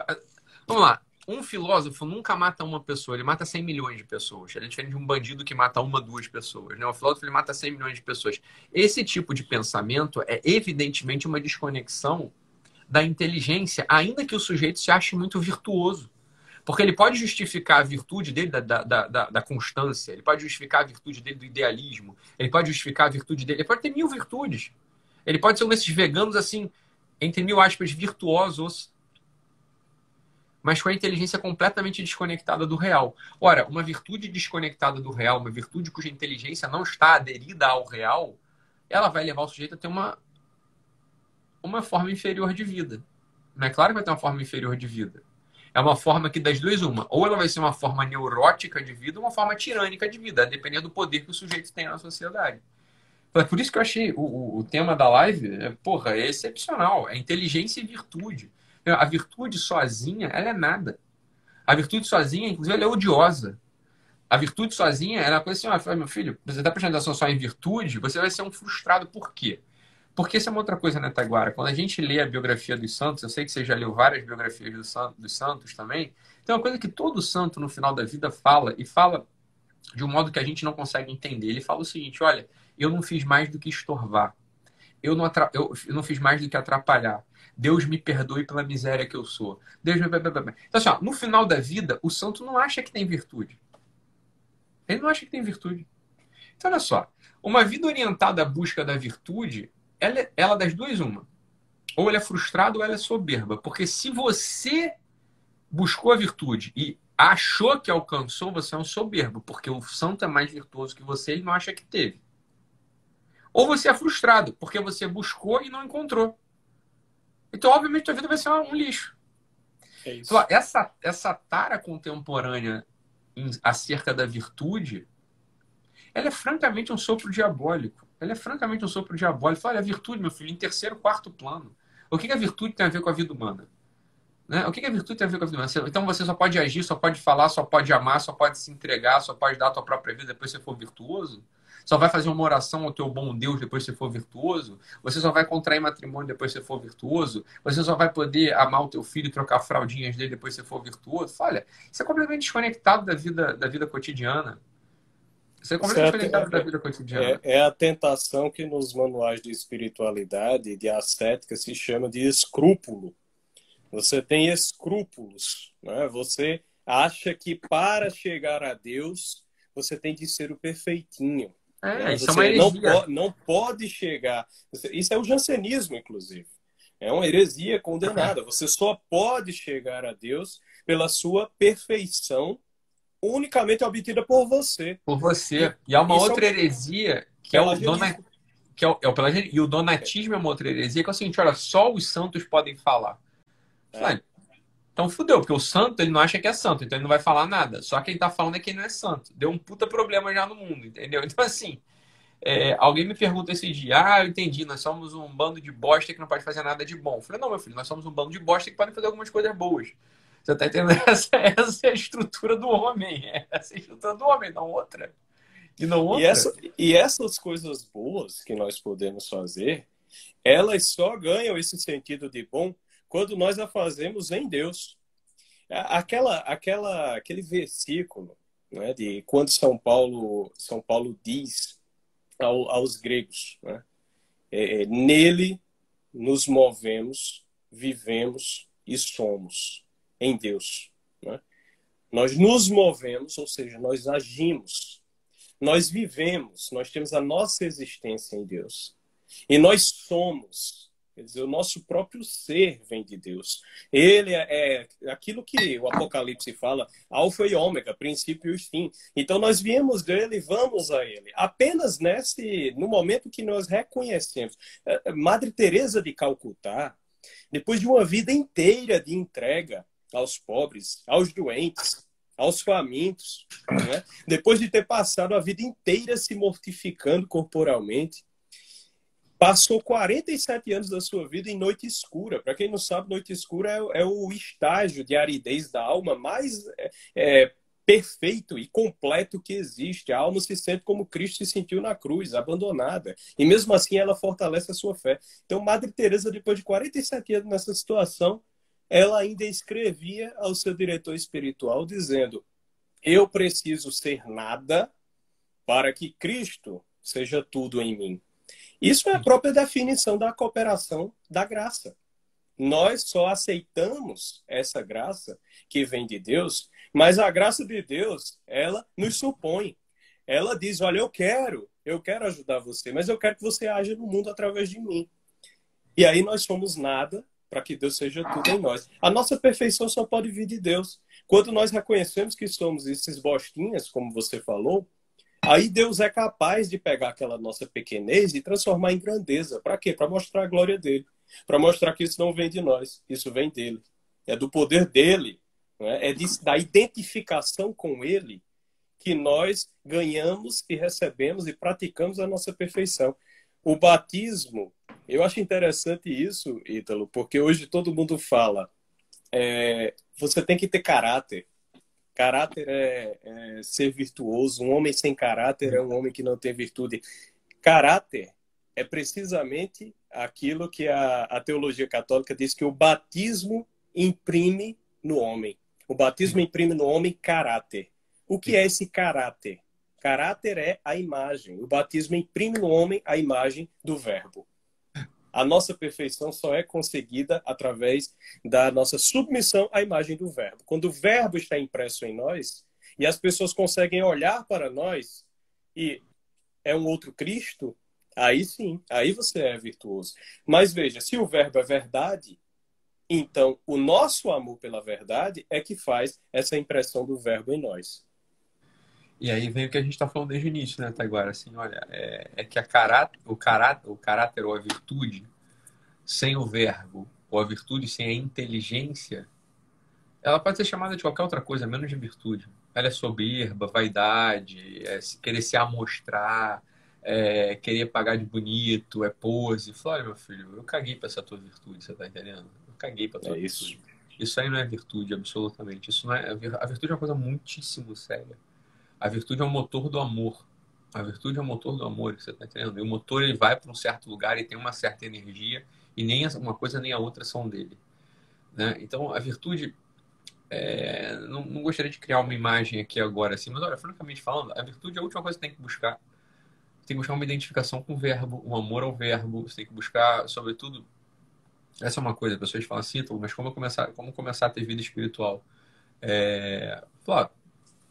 vamos lá, um filósofo nunca mata uma pessoa, ele mata 100 milhões de pessoas. Ele é diferente de um bandido que mata uma, duas pessoas. Né? Um filósofo ele mata 100 milhões de pessoas. Esse tipo de pensamento é evidentemente uma desconexão da inteligência, ainda que o sujeito se ache muito virtuoso. Porque ele pode justificar a virtude dele da, da, da, da, constância, ele pode justificar a virtude dele do idealismo, ele pode justificar a virtude dele, ele pode ter mil virtudes. Ele pode ser um desses veganos, assim, entre mil aspas, virtuosos, mas com a inteligência completamente desconectada do real. Ora, uma virtude desconectada do real, uma virtude cuja inteligência não está aderida ao real, ela vai levar o sujeito a ter uma, uma forma inferior de vida. Não é claro que vai ter uma forma inferior de vida. É uma forma que das duas, uma. Ou ela vai ser uma forma neurótica de vida, ou uma forma tirânica de vida, dependendo do poder que o sujeito tem na sociedade. É por isso que eu achei o, o tema da live, é, porra, é excepcional. É inteligência e virtude. A virtude sozinha, ela é nada. A virtude sozinha, inclusive, ela é odiosa. A virtude sozinha, ela é uma coisa assim, ó, meu filho, você está prestando atenção só em virtude, você vai ser um frustrado. Por quê? Porque isso é uma outra coisa, né, Taguara? Quando a gente lê a biografia dos santos, eu sei que você já leu várias biografias santos, dos santos também, tem uma coisa que todo santo no final da vida fala, e fala de um modo que a gente não consegue entender. Ele fala o seguinte: olha, eu não fiz mais do que estorvar. Eu não, eu não fiz mais do que atrapalhar. Deus me perdoe pela miséria que eu sou. Deus me... Então, assim, ó, no final da vida, o santo não acha que tem virtude. Ele não acha que tem virtude. Então, olha só. Uma vida orientada à busca da virtude, ela, é, ela das duas, uma. Ou ela é frustrada ou ela é soberba. Porque se você buscou a virtude e achou que alcançou, você é um soberbo. Porque o santo é mais virtuoso que você, ele não acha que teve. Ou você é frustrado, porque você buscou e não encontrou. Então, obviamente, tua vida vai ser um lixo. É então, essa, essa tara contemporânea em, acerca da virtude, ela é francamente um sopro diabólico. Ela é francamente um sopro diabólico. Olha, a virtude, meu filho, em terceiro, quarto plano. O que, que a virtude tem a ver com a vida humana? Né? O que, que a virtude tem a ver com a vida humana? Então você só pode agir, só pode falar, só pode amar, só pode se entregar, só pode dar a tua própria vida depois que você for virtuoso? só vai fazer uma oração ao teu bom Deus depois que você for virtuoso, você só vai contrair matrimônio depois que você for virtuoso, você só vai poder amar o teu filho e trocar fraldinhas dele depois que você for virtuoso. Olha, isso é completamente desconectado da vida, da vida cotidiana. Isso é completamente desconectado da vida cotidiana. É, é a tentação que nos manuais de espiritualidade e de ascética se chama de escrúpulo. Você tem escrúpulos, né? Você acha que para chegar a Deus você tem de ser o perfeitinho. É, né? isso é uma heresia. Não, pode, não pode chegar. Isso é o jansenismo, inclusive. É uma heresia condenada. Você só pode chegar a Deus pela sua perfeição unicamente obtida por você. Por você. E há uma Isso outra é heresia que é o dona... que é o, é o e o donatismo é uma outra heresia que é o seguinte, olha, só os santos podem falar. É. Então fudeu, porque o santo ele não acha que é santo, então ele não vai falar nada. Só quem tá falando é quem não é santo. Deu um puta problema já no mundo, entendeu? Então, assim, é, alguém me pergunta esse dia, ah, eu entendi, nós somos um bando de bosta que não pode fazer nada de bom. Eu falei, não, meu filho, nós somos um bando de bosta que podem fazer algumas coisas boas. Você tá entendendo? Essa, essa é a estrutura do homem. Essa é a estrutura do homem, não outra. E não outra. E, essa, e essas coisas boas que nós podemos fazer, elas só ganham esse sentido de bom quando nós a fazemos em Deus. Aquela, aquela, aquele versículo né, de quando São Paulo, São Paulo diz ao, aos gregos, né, é, é, nele nos movemos, vivemos e somos em Deus. Né? Nós nos movemos, ou seja, nós agimos, nós vivemos, nós temos a nossa existência em Deus. E nós somos Quer dizer, o nosso próprio ser vem de Deus. Ele é, é aquilo que o Apocalipse fala, alfa e ômega, princípio e fim. Então nós viemos dele e vamos a ele. Apenas nesse, no momento que nós reconhecemos. É, é, Madre Teresa de Calcutá, depois de uma vida inteira de entrega aos pobres, aos doentes, aos famintos, né? depois de ter passado a vida inteira se mortificando corporalmente, passou 47 anos da sua vida em noite escura. Para quem não sabe, noite escura é, é, o estágio de aridez da alma mais é, é, perfeito e completo que existe. A alma se sente como Cristo se sentiu na cruz, abandonada. E mesmo assim ela fortalece a sua fé. Então, Madre Teresa, depois de 47 anos nessa situação, ela ainda escrevia ao seu diretor espiritual dizendo: "Eu preciso ser nada para que Cristo seja tudo em mim." Isso é a própria definição da cooperação da graça. Nós só aceitamos essa graça que vem de Deus, mas a graça de Deus, ela nos supõe. Ela diz: Olha, eu quero, eu quero ajudar você, mas eu quero que você haja no mundo através de mim. E aí nós somos nada para que Deus seja tudo em nós. A nossa perfeição só pode vir de Deus. Quando nós reconhecemos que somos esses bostinhas, como você falou, Aí Deus é capaz de pegar aquela nossa pequenez e transformar em grandeza. Para quê? Para mostrar a glória dele. Para mostrar que isso não vem de nós, isso vem dele. É do poder dele. É? é da identificação com ele que nós ganhamos e recebemos e praticamos a nossa perfeição. O batismo, eu acho interessante isso, Ítalo, porque hoje todo mundo fala, é, você tem que ter caráter. Caráter é, é, ser virtuoso. Um homem sem caráter é um homem que não tem virtude. Caráter é precisamente aquilo que a, a teologia católica diz que o batismo imprime no homem. O batismo imprime no homem caráter. O que é esse caráter? Caráter é a imagem. O batismo imprime no homem a imagem do Verbo. A nossa perfeição só é conseguida através da nossa submissão à imagem do Verbo. Quando o Verbo está impresso em nós e as pessoas conseguem olhar para nós e é um outro Cristo, aí sim, aí você é virtuoso. Mas veja, se o Verbo é verdade, então o nosso amor pela verdade é que faz essa impressão do Verbo em nós. E aí vem o que a gente está falando desde o início, né, Taiguara? Assim, olha, é, é que a caráter, o, caráter, o caráter ou a virtude, sem o verbo, ou a virtude sem a inteligência, ela pode ser chamada de qualquer outra coisa, menos de virtude. Ela é soberba, vaidade, é querer se amostrar, é querer pagar de bonito, é pose. Fala, olha, meu filho, eu caguei para essa tua virtude, você tá entendendo? Eu caguei para tua é virtude. Isso. isso aí não é virtude, absolutamente. Isso não é, a virtude é uma coisa muitíssimo séria. A virtude é o motor do amor. A virtude é o motor do amor, você está entendendo? E o motor ele vai para um certo lugar e tem uma certa energia e nem uma coisa nem a outra são dele. Né? Então, a virtude. É, não, não, gostaria de criar uma imagem aqui agora, assim, mas olha, francamente falando, a virtude é a última coisa que tem que buscar. Você tem que buscar uma identificação com o verbo, um amor ao verbo, você tem que buscar, sobretudo. Essa é uma coisa, as pessoas falam assim, mas como começar, como começar a ter vida espiritual? É, claro,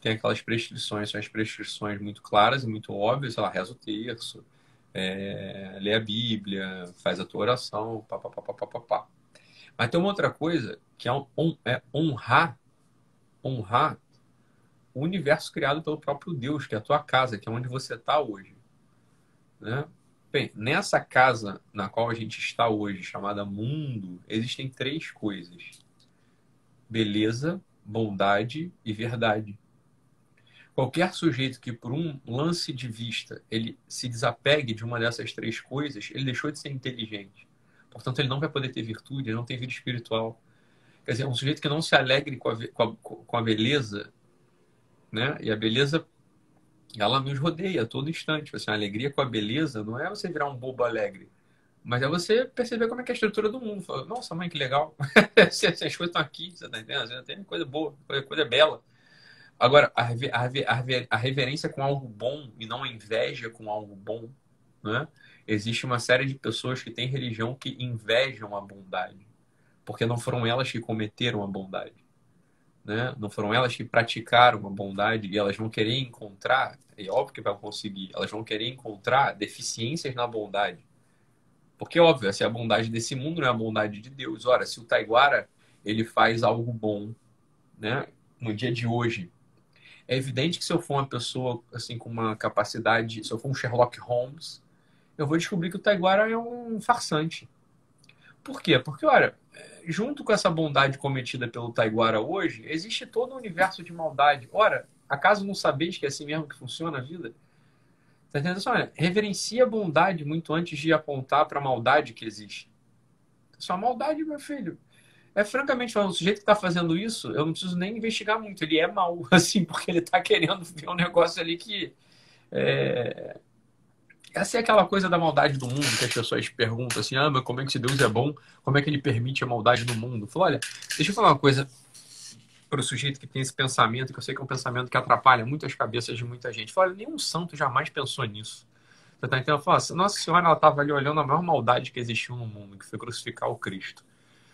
tem aquelas prescrições, são as prescrições muito claras e muito óbvias, sei lá, reza o terço, é, lê a Bíblia, faz a tua oração, pá, pá, pá, pá, pá, pá. Mas tem uma outra coisa que é, é honrar, honrar o universo criado pelo próprio Deus, que é a tua casa, que é onde você está hoje. Né? Bem, nessa casa na qual a gente está hoje, chamada mundo, existem três coisas: beleza, bondade e verdade. Qualquer sujeito que, por um lance de vista, ele se desapegue de uma dessas três coisas, ele deixou de ser inteligente. Portanto, ele não vai poder ter virtude, ele não tem vida espiritual. Quer dizer, um sujeito que não se alegre com a, com a, com a beleza, né? E a beleza, ela nos rodeia a todo instante. Assim, a alegria com a beleza não é você virar um bobo alegre, mas é você perceber como é que é a estrutura do mundo. Fala, Nossa, mãe, que legal. Essas coisas estão aqui, você tá entendendo? Tem coisa boa, coisa bela. Agora, a, a, a, reverência com algo bom e não a inveja com algo bom, né? Existe uma série de pessoas que têm religião que invejam a bondade, porque não foram elas que cometeram a bondade, né? Não foram elas que praticaram a bondade e elas vão querer encontrar, é óbvio que vão conseguir, elas vão querer encontrar deficiências na bondade, Porque, óbvio, essa é a bondade desse mundo, não é a bondade de Deus. Ora, se o Taiguara ele faz algo bom né, no dia de hoje, é evidente que se eu for uma pessoa assim com uma capacidade, se eu for um Sherlock Holmes, eu vou descobrir que o Taiguara é um farsante. Por quê? Porque, olha, junto com essa bondade cometida pelo Taiguara hoje, existe todo um universo de maldade. Ora, acaso não sabeis que é assim mesmo que funciona a vida? Tá entendendo? Assim, olha, reverencia a bondade muito antes de apontar para a maldade que existe. Só maldade, meu filho. É francamente o sujeito que está fazendo isso, eu não preciso nem investigar muito. Ele é mal, assim, porque ele está querendo ver um negócio ali que. É... Essa é aquela coisa da maldade do mundo que as pessoas perguntam assim: ah, mas como é que se Deus é bom? Como é que ele permite a maldade do mundo? Falo, olha, deixa eu falar uma coisa para o sujeito que tem esse pensamento, que eu sei que é um pensamento que atrapalha muito as cabeças de muita gente. Fala, nenhum santo jamais pensou nisso. Você tá entendendo? Fala, Nossa Senhora, ela estava ali olhando a maior maldade que existiu no mundo, que foi crucificar o Cristo.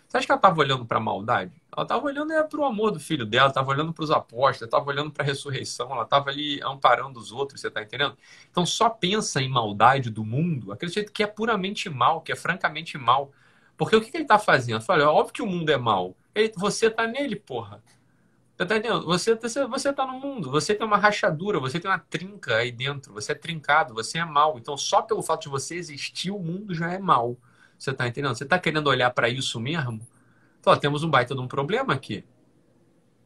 Você acha que ela estava olhando para a maldade? Ela estava olhando é, para o amor do filho dela, estava olhando para os apóstolos, estava olhando para a ressurreição, ela estava ali amparando os outros, você está entendendo? Então só pensa em maldade do mundo, jeito que é puramente mal, que é francamente mal. Porque o que, que ele está fazendo? Fala, é óbvio que o mundo é mal. Ele, você está nele, porra. Você tá entendendo? Você, você, você tá no mundo, você tem uma rachadura, você tem uma trinca aí dentro, você é trincado, você é mal. Então, só pelo fato de você existir, o mundo já é mal. Você está entendendo? Você está querendo olhar para isso mesmo? Então, ó, temos um baita de um problema aqui.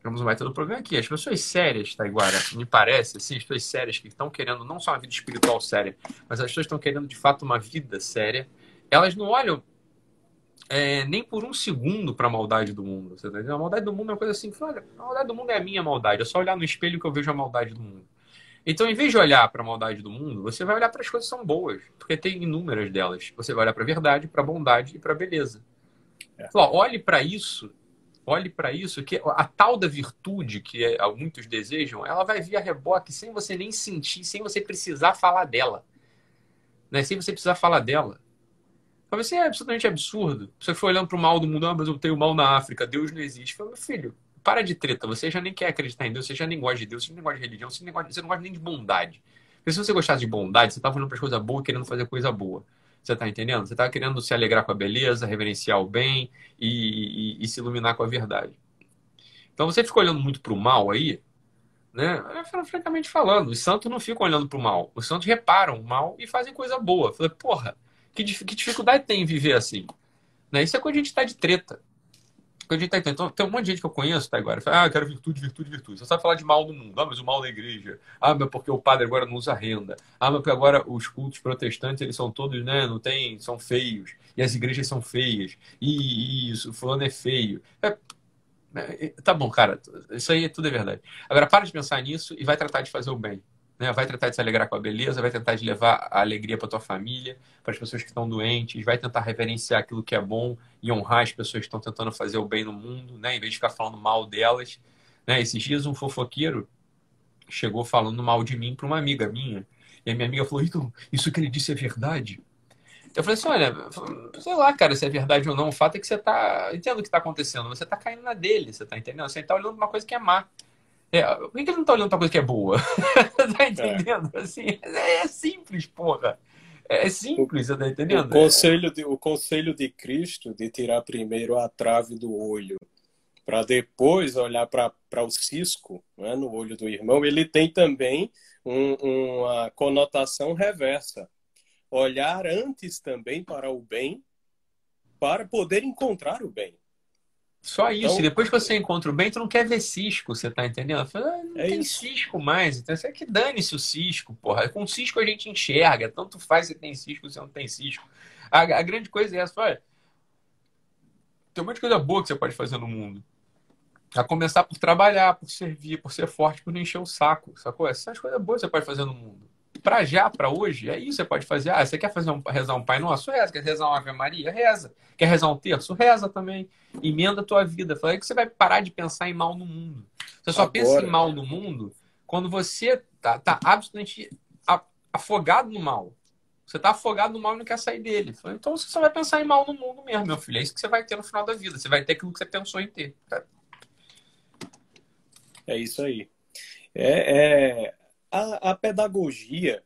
Temos um baita de um problema aqui. As pessoas sérias, Taiguara, me parece, assim, as pessoas sérias que estão querendo não só uma vida espiritual séria, mas as pessoas estão querendo de fato uma vida séria, elas não olham é, nem por um segundo para a maldade do mundo. Você tá A maldade do mundo é uma coisa assim, olha, a maldade do mundo é a minha maldade. É só olhar no espelho que eu vejo a maldade do mundo. Então, em vez de olhar para a maldade do mundo, você vai olhar para as coisas que são boas, porque tem inúmeras delas. Você vai olhar para a verdade, para a bondade e para a beleza. É. olhe para isso, olhe para isso, que a tal da virtude que é, muitos desejam, ela vai vir a reboque sem você nem sentir, sem você precisar falar dela. Né? Sem você precisar falar dela. Talvez seja é absolutamente absurdo. Você foi olhando para o mal do mundo, ah, mas eu tenho mal na África, Deus não existe. Fala, meu filho, para de treta. Você já nem quer acreditar em Deus, você já nem gosta de Deus, você nem gosta de religião, você, nem gosta, você não gosta nem de bondade. Porque se você gostasse de bondade, você estava olhando para as coisas boas querendo fazer coisa boa. Você está entendendo? Você está querendo se alegrar com a beleza, reverenciar o bem e, e, e se iluminar com a verdade. Então você fica olhando muito para o mal aí, né? Francamente falando, os santos não ficam olhando para o mal. Os santos reparam o mal e fazem coisa boa. Falei, porra, que, que dificuldade tem em viver assim? Né? Isso é quando a gente está de treta. Tá então, tem um monte de gente que eu conheço, tá agora, fala, ah, eu quero virtude, virtude, virtude. Você sabe falar de mal do mundo. Ah, mas o mal da igreja. Ah, mas porque o padre agora não usa renda. Ah, mas porque agora os cultos protestantes, eles são todos, né, não tem, são feios. E as igrejas são feias. E, e isso, o fulano é feio. É, é, tá bom, cara, isso aí tudo é verdade. Agora, para de pensar nisso e vai tratar de fazer o bem. Né? Vai tratar de se alegrar com a beleza, vai tentar de levar a alegria para tua família, para as pessoas que estão doentes, vai tentar reverenciar aquilo que é bom e honrar as pessoas que estão tentando fazer o bem no mundo, né? Em vez de ficar falando mal delas, né? Esses dias um fofoqueiro chegou falando mal de mim para uma amiga minha, e a minha amiga falou: "Então, isso que ele disse é verdade?" Eu falei assim, olha, sei lá, cara, se é verdade ou não, o fato é que você tá. Entendo o que está acontecendo, você está caindo na dele, você está entendendo? Você está olhando uma coisa que é má. É, por que ele não tá olhando pra coisa que é boa? tá entendendo? É. Assim, é, é simples, porra. É simples, você tá entendendo? O conselho, de, o conselho de Cristo de tirar primeiro a trave do olho para depois olhar para o cisco né, no olho do irmão, ele tem também um, uma conotação reversa. Olhar antes também para o bem, para poder encontrar o bem. Só isso. Então, e depois que você encontra o bem, tu não quer ver cisco, você tá entendendo? Falo, ah, não é tem isso. cisco mais. Então, você é que dane-se o cisco, porra. Com cisco a gente enxerga. Tanto faz se tem cisco se não tem cisco. A, a grande coisa é essa. Olha, tem um monte de coisa boa que você pode fazer no mundo. A começar por trabalhar, por servir, por ser forte, por não encher o saco. Sacou? Essas coisas boas que você pode fazer no mundo para já, para hoje, é isso você pode fazer. Ah, você quer fazer um, rezar um Pai Nosso? Reza. Quer rezar uma Ave Maria? Reza. Quer rezar um terço? Reza também. Emenda a tua vida. Fala que você vai parar de pensar em mal no mundo. Você só Agora... pensa em mal no mundo quando você tá, tá absolutamente afogado no mal. Você tá afogado no mal e não quer sair dele. Então você só vai pensar em mal no mundo mesmo, meu filho. É isso que você vai ter no final da vida. Você vai ter aquilo que você pensou em ter. É isso aí. É, é, a, a pedagogia,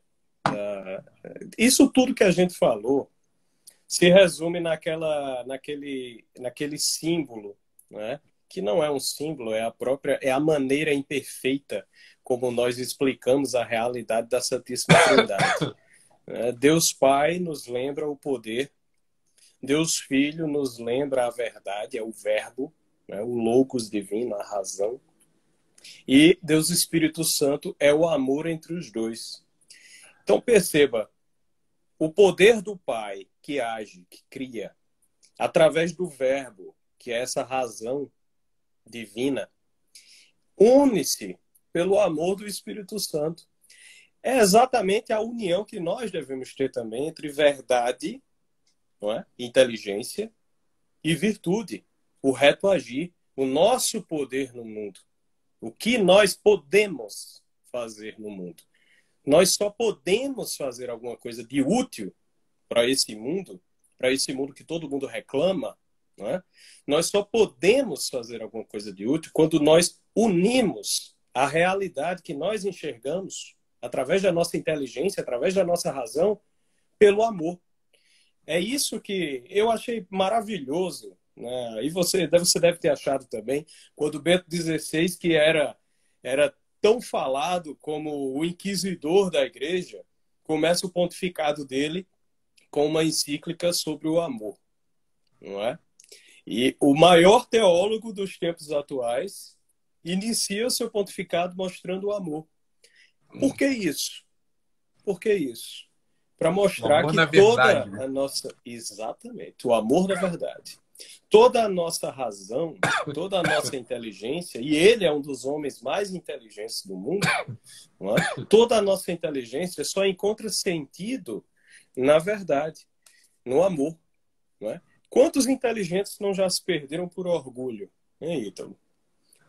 uh, isso tudo que a gente falou, se resume naquela, naquele, naquele símbolo, né? que não é um símbolo, é a própria, é a maneira imperfeita como nós explicamos a realidade da Santíssima Trindade. É, Deus Pai nos lembra o poder, Deus Filho nos lembra a verdade, é o Verbo, né? o Logos divino, a razão. E Deus Espírito Santo é o amor entre os dois. Então perceba, o poder do Pai que age, que cria, através do Verbo, que é essa razão divina, une-se pelo amor do Espírito Santo. É exatamente a união que nós devemos ter também entre verdade, não é? inteligência e virtude, o reto agir, o nosso poder no mundo. O que nós podemos fazer no mundo. Nós só podemos fazer alguma coisa de útil para esse mundo, para esse mundo que todo mundo reclama, não é? Nós só podemos fazer alguma coisa de útil quando nós unimos a realidade que nós enxergamos através da nossa inteligência, através da nossa razão, pelo amor. É isso que eu achei maravilhoso, né? e você, você deve ter achado também, quando Bento XVI, que era, era tão falado como o inquisidor da igreja, começa o pontificado dele com uma encíclica sobre o amor, não é? E o maior teólogo dos tempos atuais inicia o seu pontificado mostrando o amor. Por que isso? Por que isso? Para mostrar que toda verdade, né? a nossa. Exatamente, o amor da verdade. Toda a nossa razão, toda a nossa inteligência, e ele é um dos homens mais inteligentes do mundo, é? toda a nossa inteligência só encontra sentido na verdade, no amor. É? Quantos inteligentes não já se perderam por orgulho, hein, Ítalo?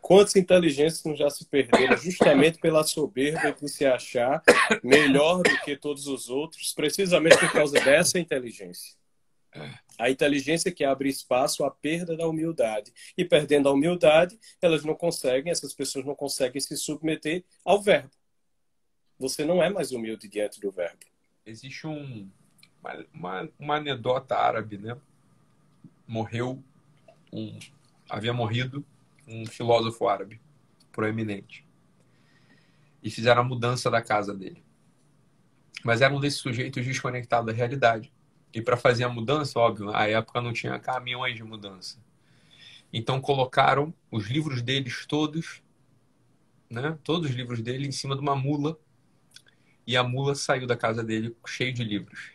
Quantos inteligentes não já se perderam justamente pela soberba de se achar melhor do que todos os outros, precisamente por causa dessa inteligência? A inteligência que abre espaço à perda da humildade. E perdendo a humildade, elas não conseguem, essas pessoas não conseguem se submeter ao verbo. Você não é mais humilde diante do verbo. Existe um, uma, uma, uma anedota árabe, né? Morreu um, havia morrido um filósofo árabe proeminente. E fizeram a mudança da casa dele. Mas era um desses sujeitos desconectados da realidade. E para fazer a mudança, óbvio, a época não tinha caminhões de mudança. Então colocaram os livros deles todos, né? Todos os livros dele em cima de uma mula. E a mula saiu da casa dele cheio de livros.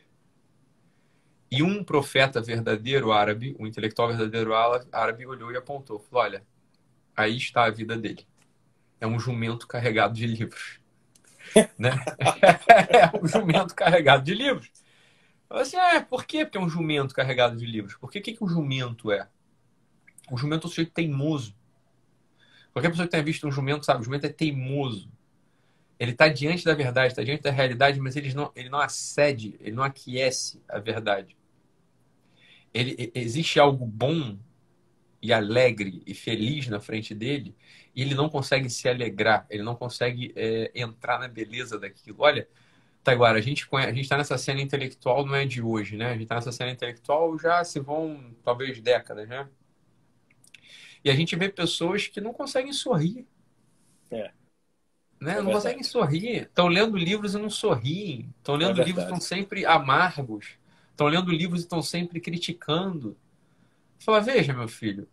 E um profeta verdadeiro árabe, um intelectual verdadeiro árabe, olhou e apontou: falou, olha, aí está a vida dele. É um jumento carregado de livros. né? é um jumento carregado de livros. Assim, é, por quê? Porque é um jumento carregado de livros. Por que, que, que o jumento é? O jumento é um sujeito teimoso. Qualquer pessoa que tenha visto um jumento sabe, o jumento é teimoso. Ele está diante da verdade, está diante da realidade, mas ele não, ele não acede, ele não aquece a verdade. Ele, existe algo bom e alegre e feliz na frente dele e ele não consegue se alegrar, ele não consegue é, entrar na beleza daquilo. Olha, Taiguara, a gente a gente está nessa cena intelectual não é de hoje, né? A gente está nessa cena intelectual já se vão talvez décadas, né? E a gente vê pessoas que não conseguem sorrir. É. Né? É não conseguem sorrir. Estão lendo livros e não sorriem. Estão lendo é livros e estão sempre amargos. Estão lendo livros e estão sempre criticando. Fala, veja, meu filho,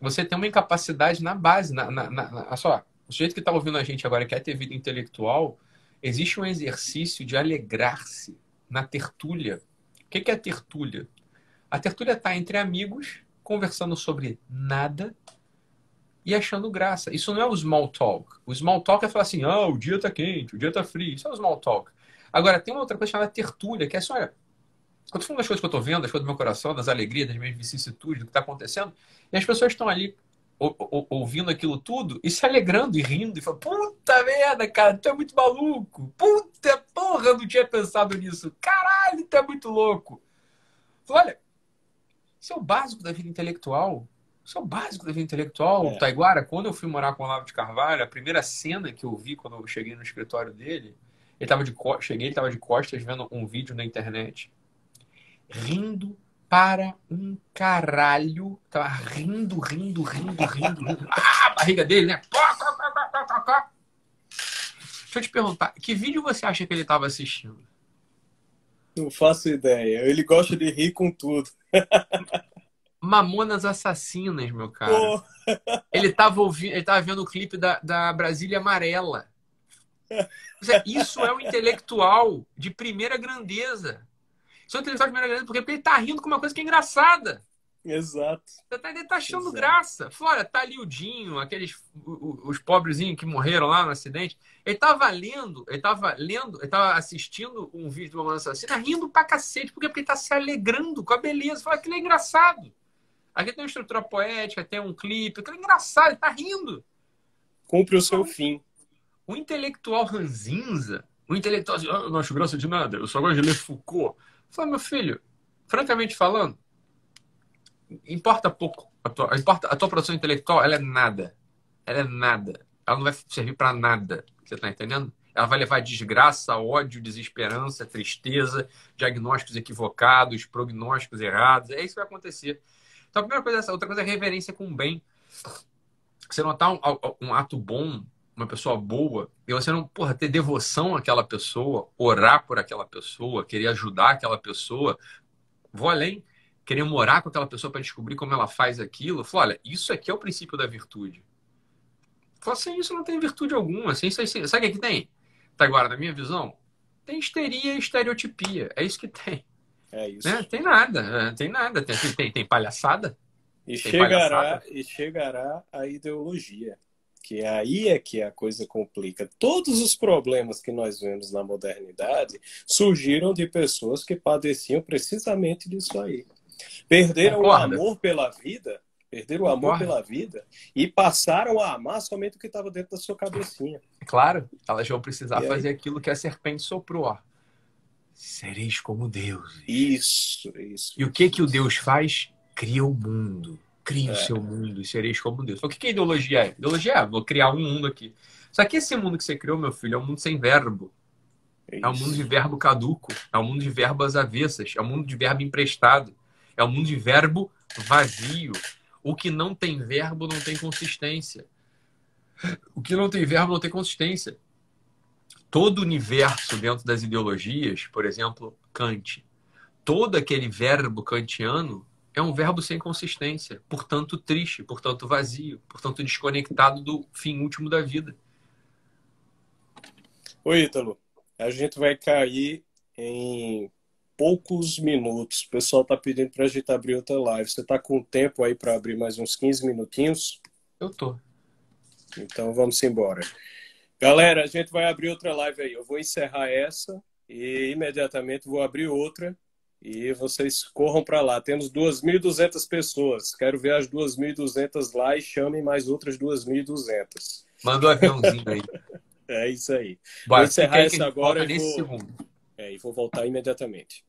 você tem uma incapacidade na base, na, na, na, na só, o sujeito que está ouvindo a gente agora quer ter vida intelectual, existe um exercício de alegrar-se na tertúlia. O que é a tertúlia? A tertúlia está entre amigos, conversando sobre nada e achando graça. Isso não é o small talk. O small talk é falar assim, ah, o dia está quente, o dia está frio. Isso é o small talk. Agora, tem uma outra coisa chamada tertúlia, que é assim, olha, eu tô falando das coisas que eu tô vendo, das coisas do meu coração, das alegrias, das minhas vicissitudes, do que está acontecendo, e as pessoas estão ali ouvindo aquilo tudo e se alegrando e rindo e falando, puta merda, cara, tu é muito maluco. Puta porra, não tinha pensado nisso. Caralho, tu é muito louco. Olha, isso é o básico da vida intelectual. Isso é o básico da vida intelectual. É. Taiguara, quando eu fui morar com o Olavo de Carvalho, a primeira cena que eu vi quando eu cheguei no escritório dele, ele tava de cheguei, ele estava de costas vendo um vídeo na internet rindo para um caralho. Tava rindo, rindo, rindo, rindo, rindo. Ah, a barriga dele, né? Deixa eu te perguntar, que vídeo você acha que ele estava assistindo? Não faço ideia. Ele gosta de rir com tudo. Mamonas Assassinas, meu cara. Oh. Ele estava ouvindo, ele tava vendo o clipe da, da Brasília Amarela. Isso é um intelectual de primeira grandeza. Intelectual de primeira grandeza porque ele está rindo com uma coisa que é engraçada. Exato. Tá, ele tá achando Exato. graça. Flora, tá ali o Dinho, aqueles os pobrezinhos que morreram lá no acidente. Ele tava lendo, ele tava lendo, ele tava assistindo um vídeo de uma assassina, rindo pra cacete, porque, porque ele tá se alegrando com a beleza. Fala, aquilo é engraçado. Aqui tem uma estrutura poética, tem um clipe, aquilo é engraçado, ele tá rindo. Cumpre o seu fim. O intelectual ranzinza, o intelectual assim, ah, não acho graça de nada, eu só gosto de ler Foucault. Fala, meu filho, francamente falando, importa pouco. A tua, importa, a tua produção intelectual, ela é nada. Ela é nada. Ela não vai servir para nada. Você está entendendo? Ela vai levar desgraça, ódio, desesperança, tristeza, diagnósticos equivocados, prognósticos errados. É isso que vai acontecer. Então, a primeira coisa é essa. Outra coisa é reverência com o bem. Você notar um, um ato bom, uma pessoa boa, e você não, porra, ter devoção àquela pessoa, orar por aquela pessoa, querer ajudar aquela pessoa. Vou além querer morar com aquela pessoa para descobrir como ela faz aquilo. Falou, olha, isso aqui é o princípio da virtude. Falou, sem isso não tem virtude alguma. Sem isso, sem... Sabe o que tem? Tá agora, na minha visão, tem histeria e estereotipia. É isso que tem. É isso. Né? Tem nada, é, tem nada. Tem, tem, tem palhaçada. E chegará, palhaçada. e chegará a ideologia. Que aí é que a coisa complica. Todos os problemas que nós vemos na modernidade surgiram de pessoas que padeciam precisamente disso aí. Perderam Concorda? o amor pela vida, perderam o amor pela vida e passaram a amar somente o que estava dentro da sua cabecinha. Claro, elas vão precisar fazer aquilo que a serpente soprou. Ó. Sereis como Deus. Isso, isso. E o que que o Deus faz? Cria o mundo. Cria é. o seu mundo e sereis como Deus. O que, a ideologia é? Ideologia é, vou criar um mundo aqui. Só que esse mundo que você criou, meu filho, é um mundo sem verbo. É, é um mundo de verbo caduco. É um mundo de verbas avessas. É um mundo de verbo emprestado. É um mundo de verbo vazio. O que não tem verbo não tem consistência. O que não tem verbo não tem consistência. Todo o universo dentro das ideologias, por exemplo, Kant, todo aquele verbo kantiano é um verbo sem consistência, portanto triste, portanto vazio, portanto desconectado do fim último da vida. Oi, Ítalo. A gente vai cair em poucos minutos. O pessoal está pedindo para a gente abrir outra live. Você está com tempo aí para abrir mais uns 15 minutinhos? Eu tô. Então vamos embora. Galera, a gente vai abrir outra live aí. Eu vou encerrar essa e imediatamente vou abrir outra e vocês corram para lá. Temos 2.200 pessoas. Quero ver as 2.200 lá e chamem mais outras 2.200. Manda um aviãozinho aí. é isso aí. Vou encerrar essa agora e vou... É, e vou voltar imediatamente.